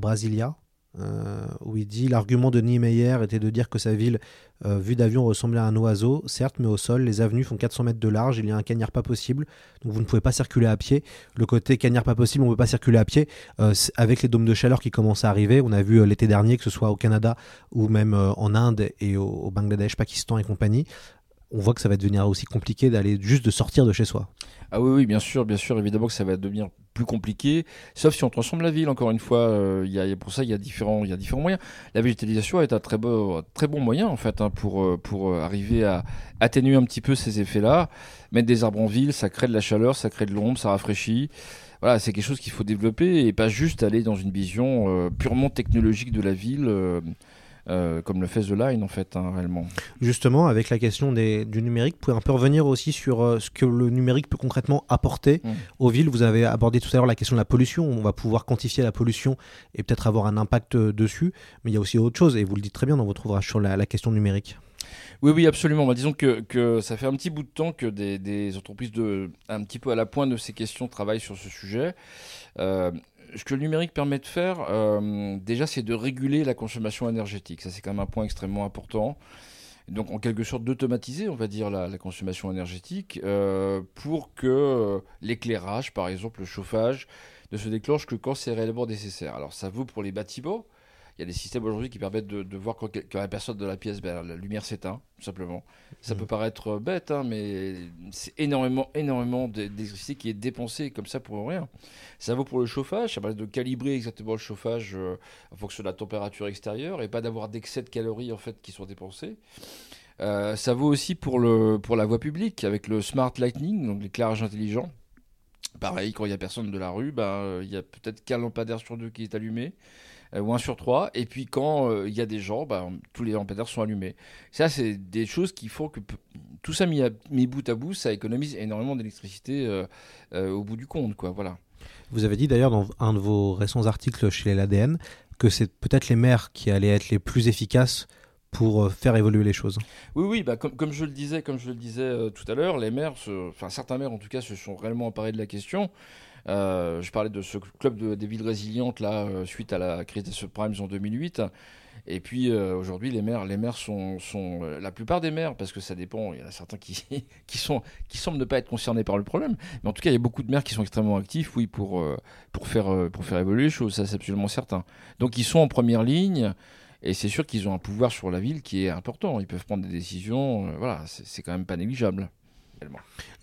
Brasilia, euh, où dit l'argument de Niemeyer était de dire que sa ville, euh, vue d'avion, ressemblait à un oiseau, certes, mais au sol, les avenues font 400 mètres de large, il y a un cagnard pas possible, donc vous ne pouvez pas circuler à pied. Le côté cagnard pas possible, on ne peut pas circuler à pied, euh, avec les dômes de chaleur qui commencent à arriver, on a vu l'été dernier, que ce soit au Canada ou même en Inde et au Bangladesh, Pakistan et compagnie, on voit que ça va devenir aussi compliqué d'aller juste de sortir de chez soi. Ah oui, oui, bien sûr, bien sûr, évidemment que ça va devenir plus compliqué, sauf si on transforme la ville, encore une fois, euh, il y a, pour ça il y, a différents, y a différents moyens. La végétalisation est un très, très bon moyen, en fait, hein, pour, euh, pour euh, arriver à atténuer un petit peu ces effets-là. Mettre des arbres en ville, ça crée de la chaleur, ça crée de l'ombre, ça rafraîchit. Voilà, c'est quelque chose qu'il faut développer et pas juste aller dans une vision purement technologique de la ville. Euh, comme le fait The Line en fait hein, réellement. Justement, avec la question des, du numérique, vous pouvez un peu revenir aussi sur euh, ce que le numérique peut concrètement apporter Mm. aux villes. Vous avez abordé tout à l'heure la question de la pollution. On va pouvoir quantifier la pollution et peut-être avoir un impact euh, dessus. Mais il y a aussi autre chose, et vous le dites très bien dans votre ouvrage sur la, la question numérique. Oui, oui, absolument. Bah, disons que, que ça fait un petit bout de temps que des, des entreprises de, un petit peu à la pointe de ces questions travaillent sur ce sujet. Euh, ce que le numérique permet de faire, euh, déjà, c'est de réguler la consommation énergétique. Ça, c'est quand même un point extrêmement important. Donc, en quelque sorte, d'automatiser, on va dire, la, consommation énergétique euh, pour que euh, l'éclairage, par exemple, le chauffage, ne se déclenche que quand c'est réellement nécessaire. Alors, ça vaut pour les bâtiments. Il y a des systèmes aujourd'hui qui permettent de, de voir quand, quand la personne de la pièce, ben, la lumière s'éteint, tout simplement. Ça Mhm. peut paraître bête, hein, mais c'est énormément, énormément d'é- d'électricité qui est dépensée comme ça pour rien. Ça vaut pour le chauffage, ça permet de calibrer exactement le chauffage euh, en fonction de la température extérieure et pas d'avoir d'excès de calories en fait qui sont dépensées. Euh, ça vaut aussi pour, le, pour la voie publique avec le smart lighting, donc l'éclairage intelligent. Pareil, quand il n'y a personne de la rue, ben, euh, il y a peut-être qu'un lampadaire sur deux qui est allumé, ou un sur trois. Et puis quand euh, il y a des gens, ben, tous les lampadaires sont allumés. Ça, c'est des choses qui font que tout ça mis, à- mis bout à bout, ça économise énormément d'électricité euh, euh, au bout du compte. Quoi, voilà. Vous avez dit d'ailleurs dans un de vos récents articles chez l'ADN que c'est peut-être les maires qui allaient être les plus efficaces pour euh, faire évoluer les choses. Oui, oui, bah, comme, comme je le disais, comme je le disais euh, tout à l'heure, les maires, se- enfin certains maires en tout cas, se sont réellement emparés de la question. Euh, je parlais de ce club de- des villes résilientes là, euh, suite à la crise des subprimes en 2008. Et puis euh, aujourd'hui, les maires, les maires sont, la plupart des maires, parce que ça dépend. Il y en a certains qui, qui sont, qui semblent ne pas être concernés par le problème. Mais en tout cas, il y a beaucoup de maires qui sont extrêmement actifs, oui, pour pour faire pour faire évoluer les choses. Ça, c'est absolument certain. Donc ils sont en première ligne. Et c'est sûr qu'ils ont un pouvoir sur la ville qui est important. Ils peuvent prendre des décisions. voilà, c'est quand même pas négligeable.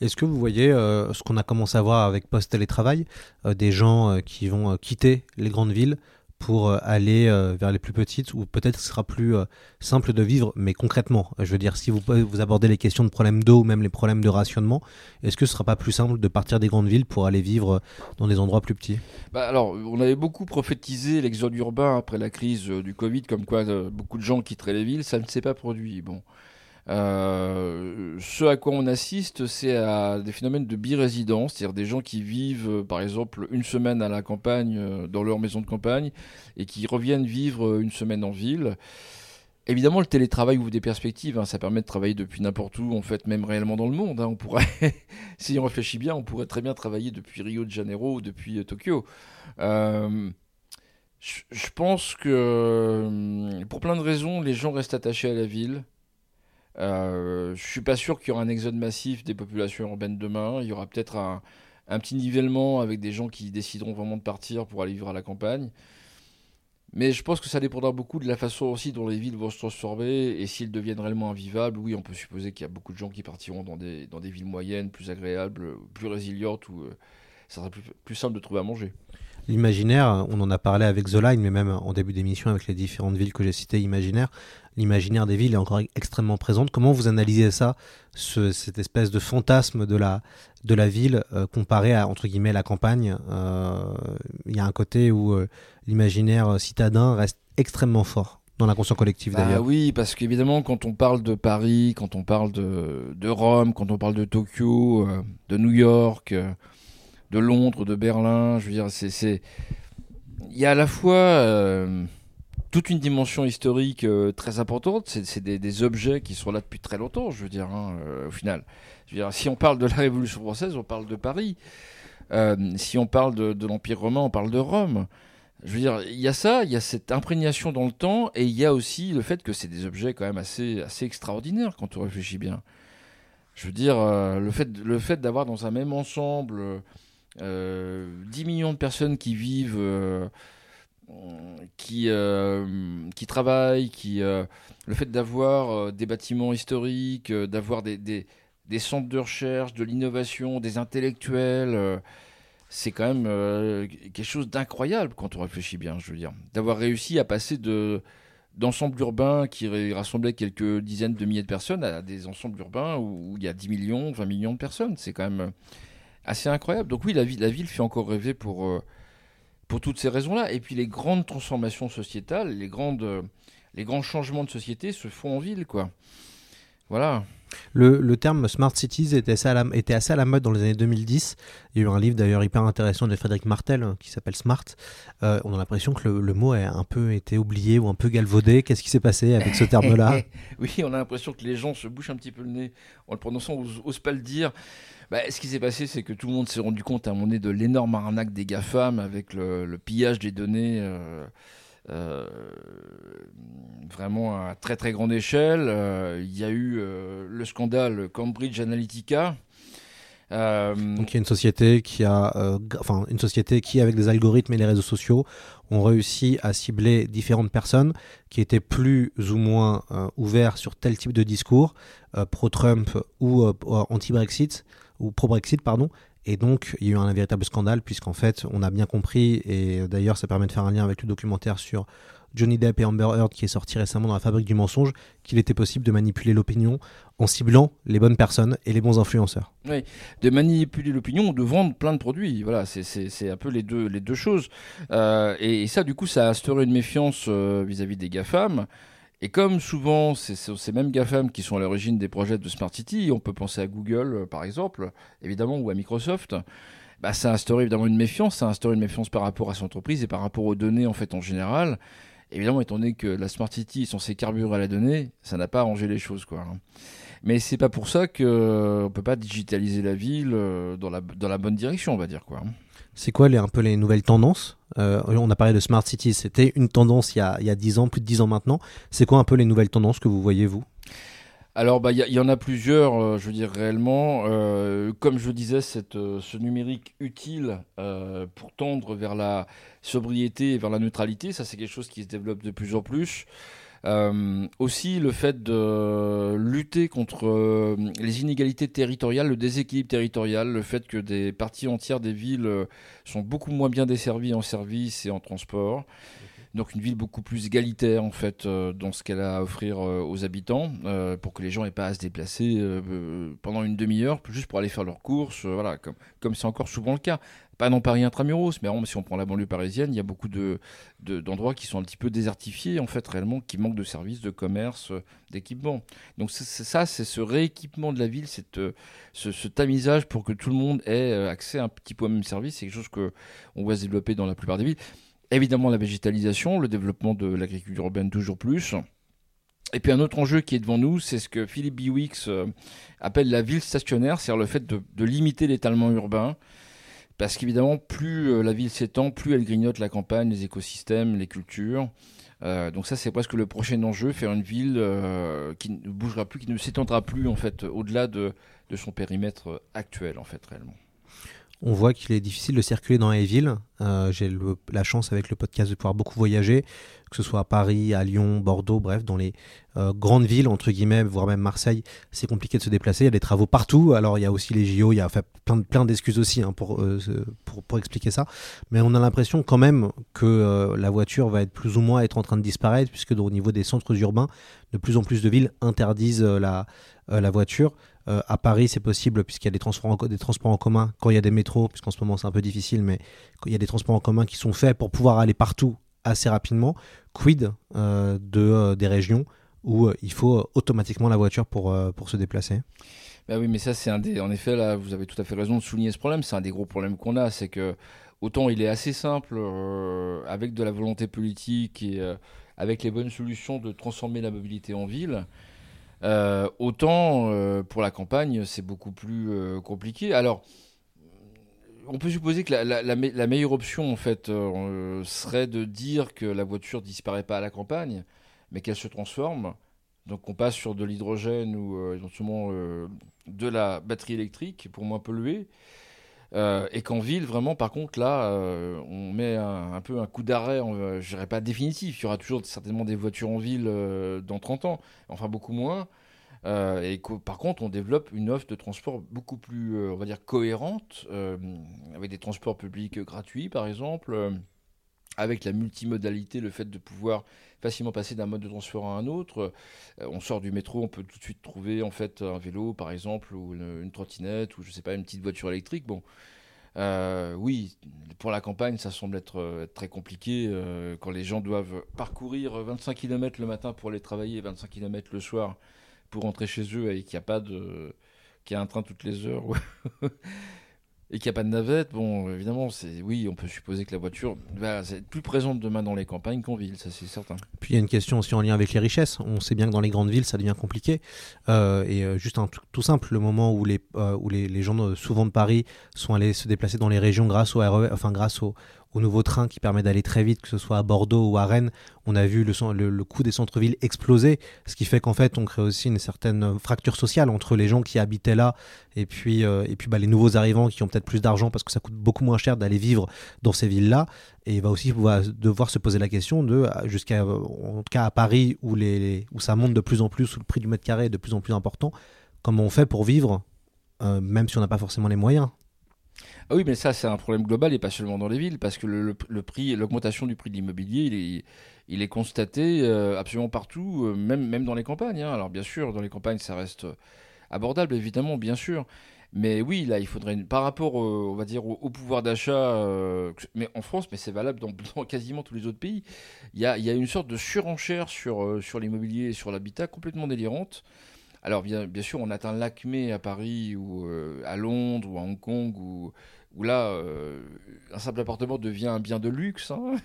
Est-ce que vous voyez euh, ce qu'on a commencé à voir avec post-télétravail, euh, des gens euh, qui vont quitter les grandes villes pour aller vers les plus petites, ou peut-être ce sera plus simple de vivre, mais concrètement, je veux dire, si vous, vous abordez les questions de problèmes d'eau ou même les problèmes de rationnement, est-ce que ce sera pas plus simple de partir des grandes villes pour aller vivre dans des endroits plus petits? Bah, alors, on avait beaucoup prophétisé l'exode urbain après la crise du Covid, comme quoi beaucoup de gens quitteraient les villes. Ça ne s'est pas produit. Bon. Euh, ce à quoi on assiste, c'est à des phénomènes de birésidence, c'est-à-dire des gens qui vivent, euh, par exemple, une semaine à la campagne, euh, dans leur maison de campagne, et qui reviennent vivre une semaine en ville. Évidemment, le télétravail ouvre des perspectives. hein, ça permet de travailler depuis n'importe où, en fait, même réellement dans le monde. hein. on pourrait, si on réfléchit bien, on pourrait très bien travailler depuis Rio de Janeiro ou depuis Tokyo. Je pense que, euh, pour plein de raisons, les gens restent attachés à la ville. Euh, je suis pas sûr qu'il y aura un exode massif des populations urbaines demain. Il y aura peut-être un, petit nivellement avec des gens qui décideront vraiment de partir pour aller vivre à la campagne. Mais je pense que ça dépendra beaucoup de la façon aussi dont les villes vont se transformer et s'ils deviennent réellement invivables. Oui, on peut supposer qu'il y a beaucoup de gens qui partiront dans des, dans des villes moyennes, plus agréables, plus résilientes, où euh, ça sera plus, plus simple de trouver à manger. L'imaginaire, on en a parlé avec The Line, mais même en début d'émission avec les différentes villes que j'ai citées, imaginaire, l'imaginaire des villes est encore extrêmement présente. Comment vous analysez ça, ce- cette espèce de fantasme de la, de la ville euh, comparé à, entre guillemets, la campagne Euh, Il y a un côté où euh, l'imaginaire citadin reste extrêmement fort dans l'inconscient collectif Bah d'ailleurs. oui, parce qu'évidemment, quand on parle de Paris, quand on parle de, de Rome, quand on parle de Tokyo, euh, de New York, euh, de Londres, de Berlin, je veux dire, c'est, c'est... il y a à la fois euh, toute une dimension historique euh, très importante. C'est, des, objets qui sont là depuis très longtemps, je veux dire, hein, euh, au final. Si on parle de la Révolution française, on parle de Paris. Euh, si on parle de, l'Empire romain, on parle de Rome. Je veux dire, il y a ça, il y a cette imprégnation dans le temps, et il y a aussi le fait que c'est des objets quand même assez, assez extraordinaires quand on réfléchit bien. Je veux dire, le fait, le fait d'avoir dans un même ensemble euh, 10 millions de personnes qui vivent, qui, euh, qui travaillent, qui, euh, le fait d'avoir euh, des bâtiments historiques, d'avoir des, centres de recherche, de l'innovation, des intellectuels, c'est quand même quelque chose d'incroyable quand on réfléchit bien, je veux dire. D'avoir réussi à passer de d'ensembles urbains qui ra- rassemblaient quelques dizaines de milliers de personnes à des ensembles urbains où, il y a 10 millions, 20 millions de personnes. C'est quand même assez incroyable. Donc oui, la, la ville fait encore rêver pour, pour toutes ces raisons-là. Et puis les grandes transformations sociétales, les, euh, les grands changements de société se font en ville, quoi. Voilà. Le, terme Smart Cities était assez, à la, mode dans les années 2010. Il y a eu un livre d'ailleurs hyper intéressant de Frédéric Martel euh, qui s'appelle Smart. Euh, on a l'impression que le, mot a un peu été oublié ou un peu galvaudé. Qu'est-ce qui s'est passé avec ce terme-là oui, on a l'impression que les gens se bouchent un petit peu le nez en le prononçant, osent, osent pas le dire. Bah, ce qui s'est passé, c'est que tout le monde s'est rendu compte à un moment donné de l'énorme arnaque des GAFAM avec le, le pillage des données. euh, euh, vraiment à très très grande échelle. Euh, Il y a eu euh, le scandale Cambridge Analytica. Donc il y a une société qui a, enfin une société qui avec des algorithmes et les réseaux sociaux ont réussi à cibler différentes personnes qui étaient plus ou moins ouverts sur tel type de discours, pro-Trump ou anti-Brexit ou pro-Brexit pardon. Et donc il y a eu un véritable scandale puisqu'en fait on a bien compris et euh, d'ailleurs ça permet de faire un lien avec le documentaire sur Johnny Depp et Amber Heard qui est sorti récemment dans la fabrique du mensonge qu'il était possible de manipuler l'opinion en ciblant les bonnes personnes et les bons influenceurs. Oui, de manipuler l'opinion ou de vendre plein de produits. Voilà, c'est- un peu les deux, les deux choses. Euh, et, ça, du coup, ça a instauré une méfiance euh, vis-à-vis des GAFAM. Et comme souvent, c'est ces mêmes GAFAM qui sont à l'origine des projets de Smart City, on peut penser à Google, euh, par exemple, évidemment, ou à Microsoft, bah, ça a instauré évidemment une méfiance. Ça a instauré une méfiance par rapport à son entreprise et par rapport aux données, en fait, en général. Évidemment, étant donné que la Smart City est censée carburer à la donnée, ça n'a pas arrangé les choses, quoi. hein. Mais c'est pas pour ça qu'on ne peut pas digitaliser la ville euh, dans la, dans la bonne direction, on va dire. quoi. C'est quoi les, un peu les nouvelles tendances? Euh, On a parlé de Smart Cities, c'était une tendance il y, a, il y a 10 ans, plus de 10 ans maintenant. C'est quoi un peu les nouvelles tendances que vous voyez, vous? Alors, bah, il y, a- il y en a plusieurs, euh, je veux dire, réellement. Euh, comme je disais, cette, ce numérique utile pour tendre vers la sobriété et vers la neutralité, ça, c'est quelque chose qui se développe de plus en plus. Euh, aussi, le fait de lutter contre euh, les inégalités territoriales, le déséquilibre territorial, le fait que des parties entières des villes euh, sont beaucoup moins bien desservies en services et en transport. Donc une ville beaucoup plus égalitaire en fait dans ce qu'elle a à offrir aux habitants pour que les gens aient pas à se déplacer pendant une demi-heure juste pour aller faire leurs courses voilà comme comme c'est encore souvent le cas pas dans Paris intramuros mais si on prend la banlieue parisienne il y a beaucoup de de- d'endroits qui sont un petit peu désertifiés en fait réellement qui manquent de services de commerce euh, d'équipement donc ça c'est ce rééquipement de la ville cette euh, ce, tamisage pour que tout le monde ait euh, accès un petit peu au même service c'est quelque chose que on voit se développer dans la plupart des villes Évidemment, la végétalisation, le développement de l'agriculture urbaine toujours plus. Et puis un autre enjeu qui est devant nous, c'est ce que Philippe Biwix appelle la ville stationnaire, c'est-à-dire le fait de, de limiter l'étalement urbain. Parce qu'évidemment, plus euh, la ville s'étend, plus elle grignote la campagne, les écosystèmes, les cultures. Euh, donc ça, c'est presque le prochain enjeu, faire une ville euh, qui ne bougera plus, qui ne s'étendra plus en fait au-delà de, son périmètre actuel en fait réellement. On voit qu'il est difficile de circuler dans les villes. J'ai la chance avec le podcast de pouvoir beaucoup voyager, que ce soit à Paris, à Lyon, Bordeaux, bref, dans les euh, grandes villes, entre guillemets, voire même Marseille, c'est compliqué de se déplacer. Il y a des travaux partout. Alors il y a aussi les JO, il y a fait plein, de- plein d'excuses aussi hein, pour, euh, pour, pour expliquer ça. Mais on a l'impression quand même que euh, la voiture va être plus ou moins être en train de disparaître, puisque au niveau des centres urbains, de plus en plus de villes interdisent la, voiture. À Paris, c'est possible puisqu'il y a des transports, en, des transports en commun quand il y a des métros, puisqu'en ce moment c'est un peu difficile, mais il y a des transports en commun qui sont faits pour pouvoir aller partout assez rapidement. Quid euh, de, euh, des régions où euh, il faut automatiquement la voiture pour, pour se déplacer? Bah oui, mais ça, c'est un des. En effet, là, vous avez tout à fait raison de souligner ce problème. C'est un des gros problèmes qu'on a. C'est que, autant il est assez simple, avec de la volonté politique et avec les bonnes solutions, de transformer la mobilité en ville. autant pour la campagne, c'est beaucoup plus compliqué. Alors, on peut supposer que la, la- la me- la meilleure option, en fait, euh, serait de dire que la voiture disparaît pas à la campagne, mais qu'elle se transforme. Donc, on passe sur de l'hydrogène ou euh, éventuellement euh, de la batterie électrique pour moins polluer. Euh, et qu'en ville, vraiment, par contre, là, euh, on met un, peu un coup d'arrêt, euh, je dirais pas définitif. Il y aura toujours certainement des voitures en ville euh, dans 30 ans, enfin beaucoup moins. Euh, et par contre, on développe une offre de transport beaucoup plus, euh, on va dire, cohérente, euh, avec des transports publics gratuits, par exemple, avec la multimodalité, le fait de pouvoir facilement passer d'un mode de transport à un autre. On sort du métro, on peut tout de suite trouver en fait un vélo, par exemple, ou une, trottinette, ou je sais pas, une petite voiture électrique. Bon, oui, pour la campagne, ça semble être, très compliqué quand les gens doivent parcourir 25 km le matin pour aller travailler, 25 km le soir pour rentrer chez eux et qu'il n'y a pas de qu'il y a un train toutes les heures et qu'il n'y a pas de navette. Bon, évidemment, c'est oui, on peut supposer que la voiture va être plus présente demain dans les campagnes qu'en ville, ça c'est certain. Puis il y a une question aussi en lien avec les richesses. On sait bien que dans les grandes villes, ça devient compliqué. Euh, et euh, juste un tout simple, le moment où les, euh, où les, gens souvent de Paris sont allés se déplacer dans les régions grâce au RER, enfin grâce au, au nouveau train qui permet d'aller très vite, que ce soit à Bordeaux ou à Rennes, on a vu le, coût des centres-villes exploser, ce qui fait qu'en fait on crée aussi une certaine fracture sociale entre les gens qui habitaient là et puis, euh, et puis bah, les nouveaux arrivants qui ont peut-être plus d'argent parce que ça coûte beaucoup moins cher d'aller vivre dans ces villes-là. Et il va aussi devoir se poser la question de, euh, jusqu'à, en tout cas à Paris, où ça monte de plus en plus, où le prix du mètre carré est de plus en plus important, comment on fait pour vivre, euh, même si on n'a pas forcément les moyens? Ah oui, mais ça, c'est un problème global et pas seulement dans les villes, parce que le, prix, l'augmentation du prix de l'immobilier, il est, constaté euh, absolument partout, euh, même, même dans les campagnes. hein. Alors bien sûr, dans les campagnes, ça reste abordable, évidemment, bien sûr. Mais oui, là, il faudrait, par rapport, on va dire, au, pouvoir d'achat, euh, mais en France, mais c'est valable dans, quasiment tous les autres pays, il y a, y a une sorte de surenchère sur, sur l'immobilier et sur l'habitat complètement délirante. Alors bien, sûr, on atteint l'acmé à Paris ou euh, à Londres ou à Hong Kong où, où là, euh, un simple appartement devient un bien de luxe. hein.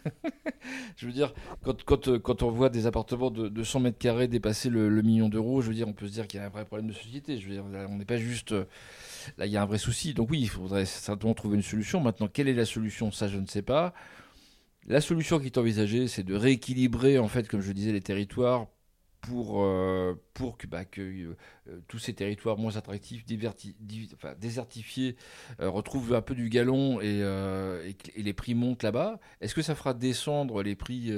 je veux dire, quand, quand, euh, quand on voit des appartements de, de 100 mètres carrés dépasser le, le million d'euros, je veux dire, on peut se dire qu'il y a un vrai problème de société. Je veux dire, on n'est pas juste... Là, il y a un vrai souci. Donc oui, il faudrait certainement trouver une solution. Maintenant, quelle est la solution? Ça, je ne sais pas. La solution qui est envisagée, c'est de rééquilibrer, en fait, comme je disais, les territoires pour, euh, pour que, bah, euh, euh, tous ces territoires moins attractifs, désertifiés, retrouvent un peu du galon et, les prix montent là-bas. Est-ce que ça fera descendre les prix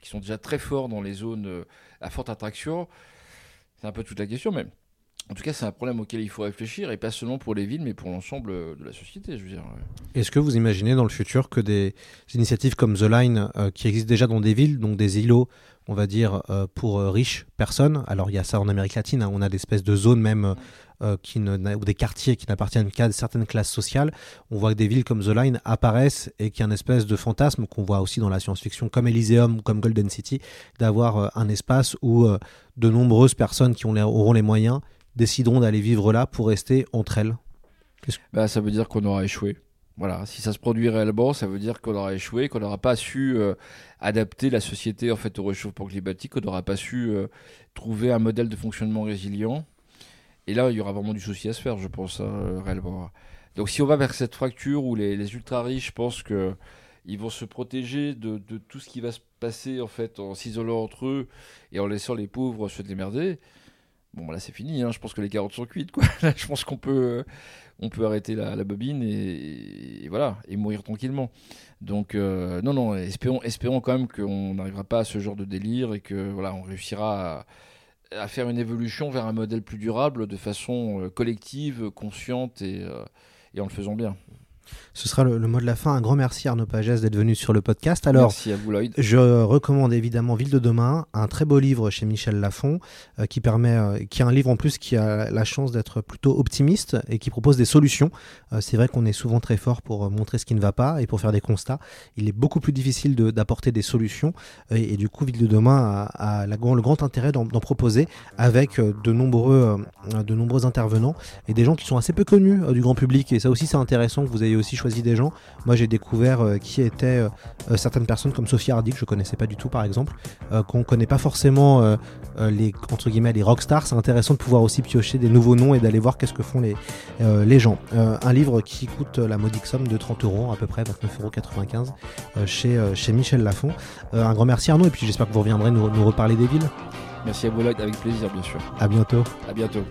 qui sont déjà très forts dans les zones à forte attraction? C'est un peu toute la question, mais en tout cas, c'est un problème auquel il faut réfléchir, et pas seulement pour les villes, mais pour l'ensemble euh, de la société, je veux dire. Est-ce que vous imaginez dans le futur que des initiatives comme The Line, euh, qui existent déjà dans des villes, donc des îlots, on va dire, euh, pour euh, riches personnes, alors il y a ça en Amérique latine, hein, on a des espèces de zones même, euh, qui ne, ou des quartiers qui n'appartiennent qu'à certaines classes sociales, on voit que des villes comme The Line apparaissent et qu'il y a une espèce de fantasme qu'on voit aussi dans la science-fiction, comme Elysium ou comme Golden City, d'avoir euh, un espace où euh, de nombreuses personnes qui ont les- auront les moyens décideront d'aller vivre là pour rester entre elles. Bah, ça veut dire qu'on aura échoué. Voilà, si ça se produit réellement, ça veut dire qu'on aura échoué, qu'on n'aura pas su euh, adapter la société en fait au réchauffement climatique, qu'on n'aura pas su euh, trouver un modèle de fonctionnement résilient. Et là, il y aura vraiment du souci à se faire, je pense, hein, réellement. Donc, si on va vers cette fracture où les, les ultra riches pensent que ils vont se protéger de, de tout ce qui va se passer en fait en s'isolant entre eux et en laissant les pauvres se démerder. Bon, là, c'est fini. hein. Je pense que les carottes sont cuites. Quoi. Je pense qu'on peut, euh, on peut arrêter la, bobine et, voilà, et mourir tranquillement. Donc, euh, non, non, espérons, espérons quand même qu'on n'arrivera pas à ce genre de délire et que voilà, on réussira à, faire une évolution vers un modèle plus durable de façon euh, collective, consciente et en le faisant bien. Ce sera le, le mot de la fin. Un grand merci Arnaud Pagès d'être venu sur le podcast. Alors, Merci à vous, Lloyd. je recommande évidemment Ville de demain, un très beau livre chez Michel Lafon, euh, qui permet, euh, qui est un livre en plus qui a la chance d'être plutôt optimiste et qui propose des solutions. Euh, c'est vrai qu'on est souvent très fort pour montrer ce qui ne va pas et pour faire des constats. Il est beaucoup plus difficile de- d'apporter des solutions et, et du coup, Ville de demain a, a la grand- le grand intérêt d'en proposer avec de nombreux, de nombreux intervenants et des gens qui sont assez peu connus du grand public. Et ça aussi, c'est intéressant que vous ayez aussi choisi des gens. Moi, j'ai découvert euh, qui étaient euh, certaines personnes comme Sophie Hardy, que je connaissais pas du tout, par exemple, qu'on connaît pas forcément les entre guillemets les rockstars. C'est intéressant de pouvoir aussi piocher des nouveaux noms et d'aller voir qu'est-ce que font les les gens. un livre qui coûte la modique somme de 30 euros, à peu près 29,95 euros chez chez Michel Lafon. un grand merci Arnaud, et puis j'espère que vous reviendrez nous, nous reparler des villes. Merci à vous, avec plaisir, bien sûr. À bientôt. À bientôt.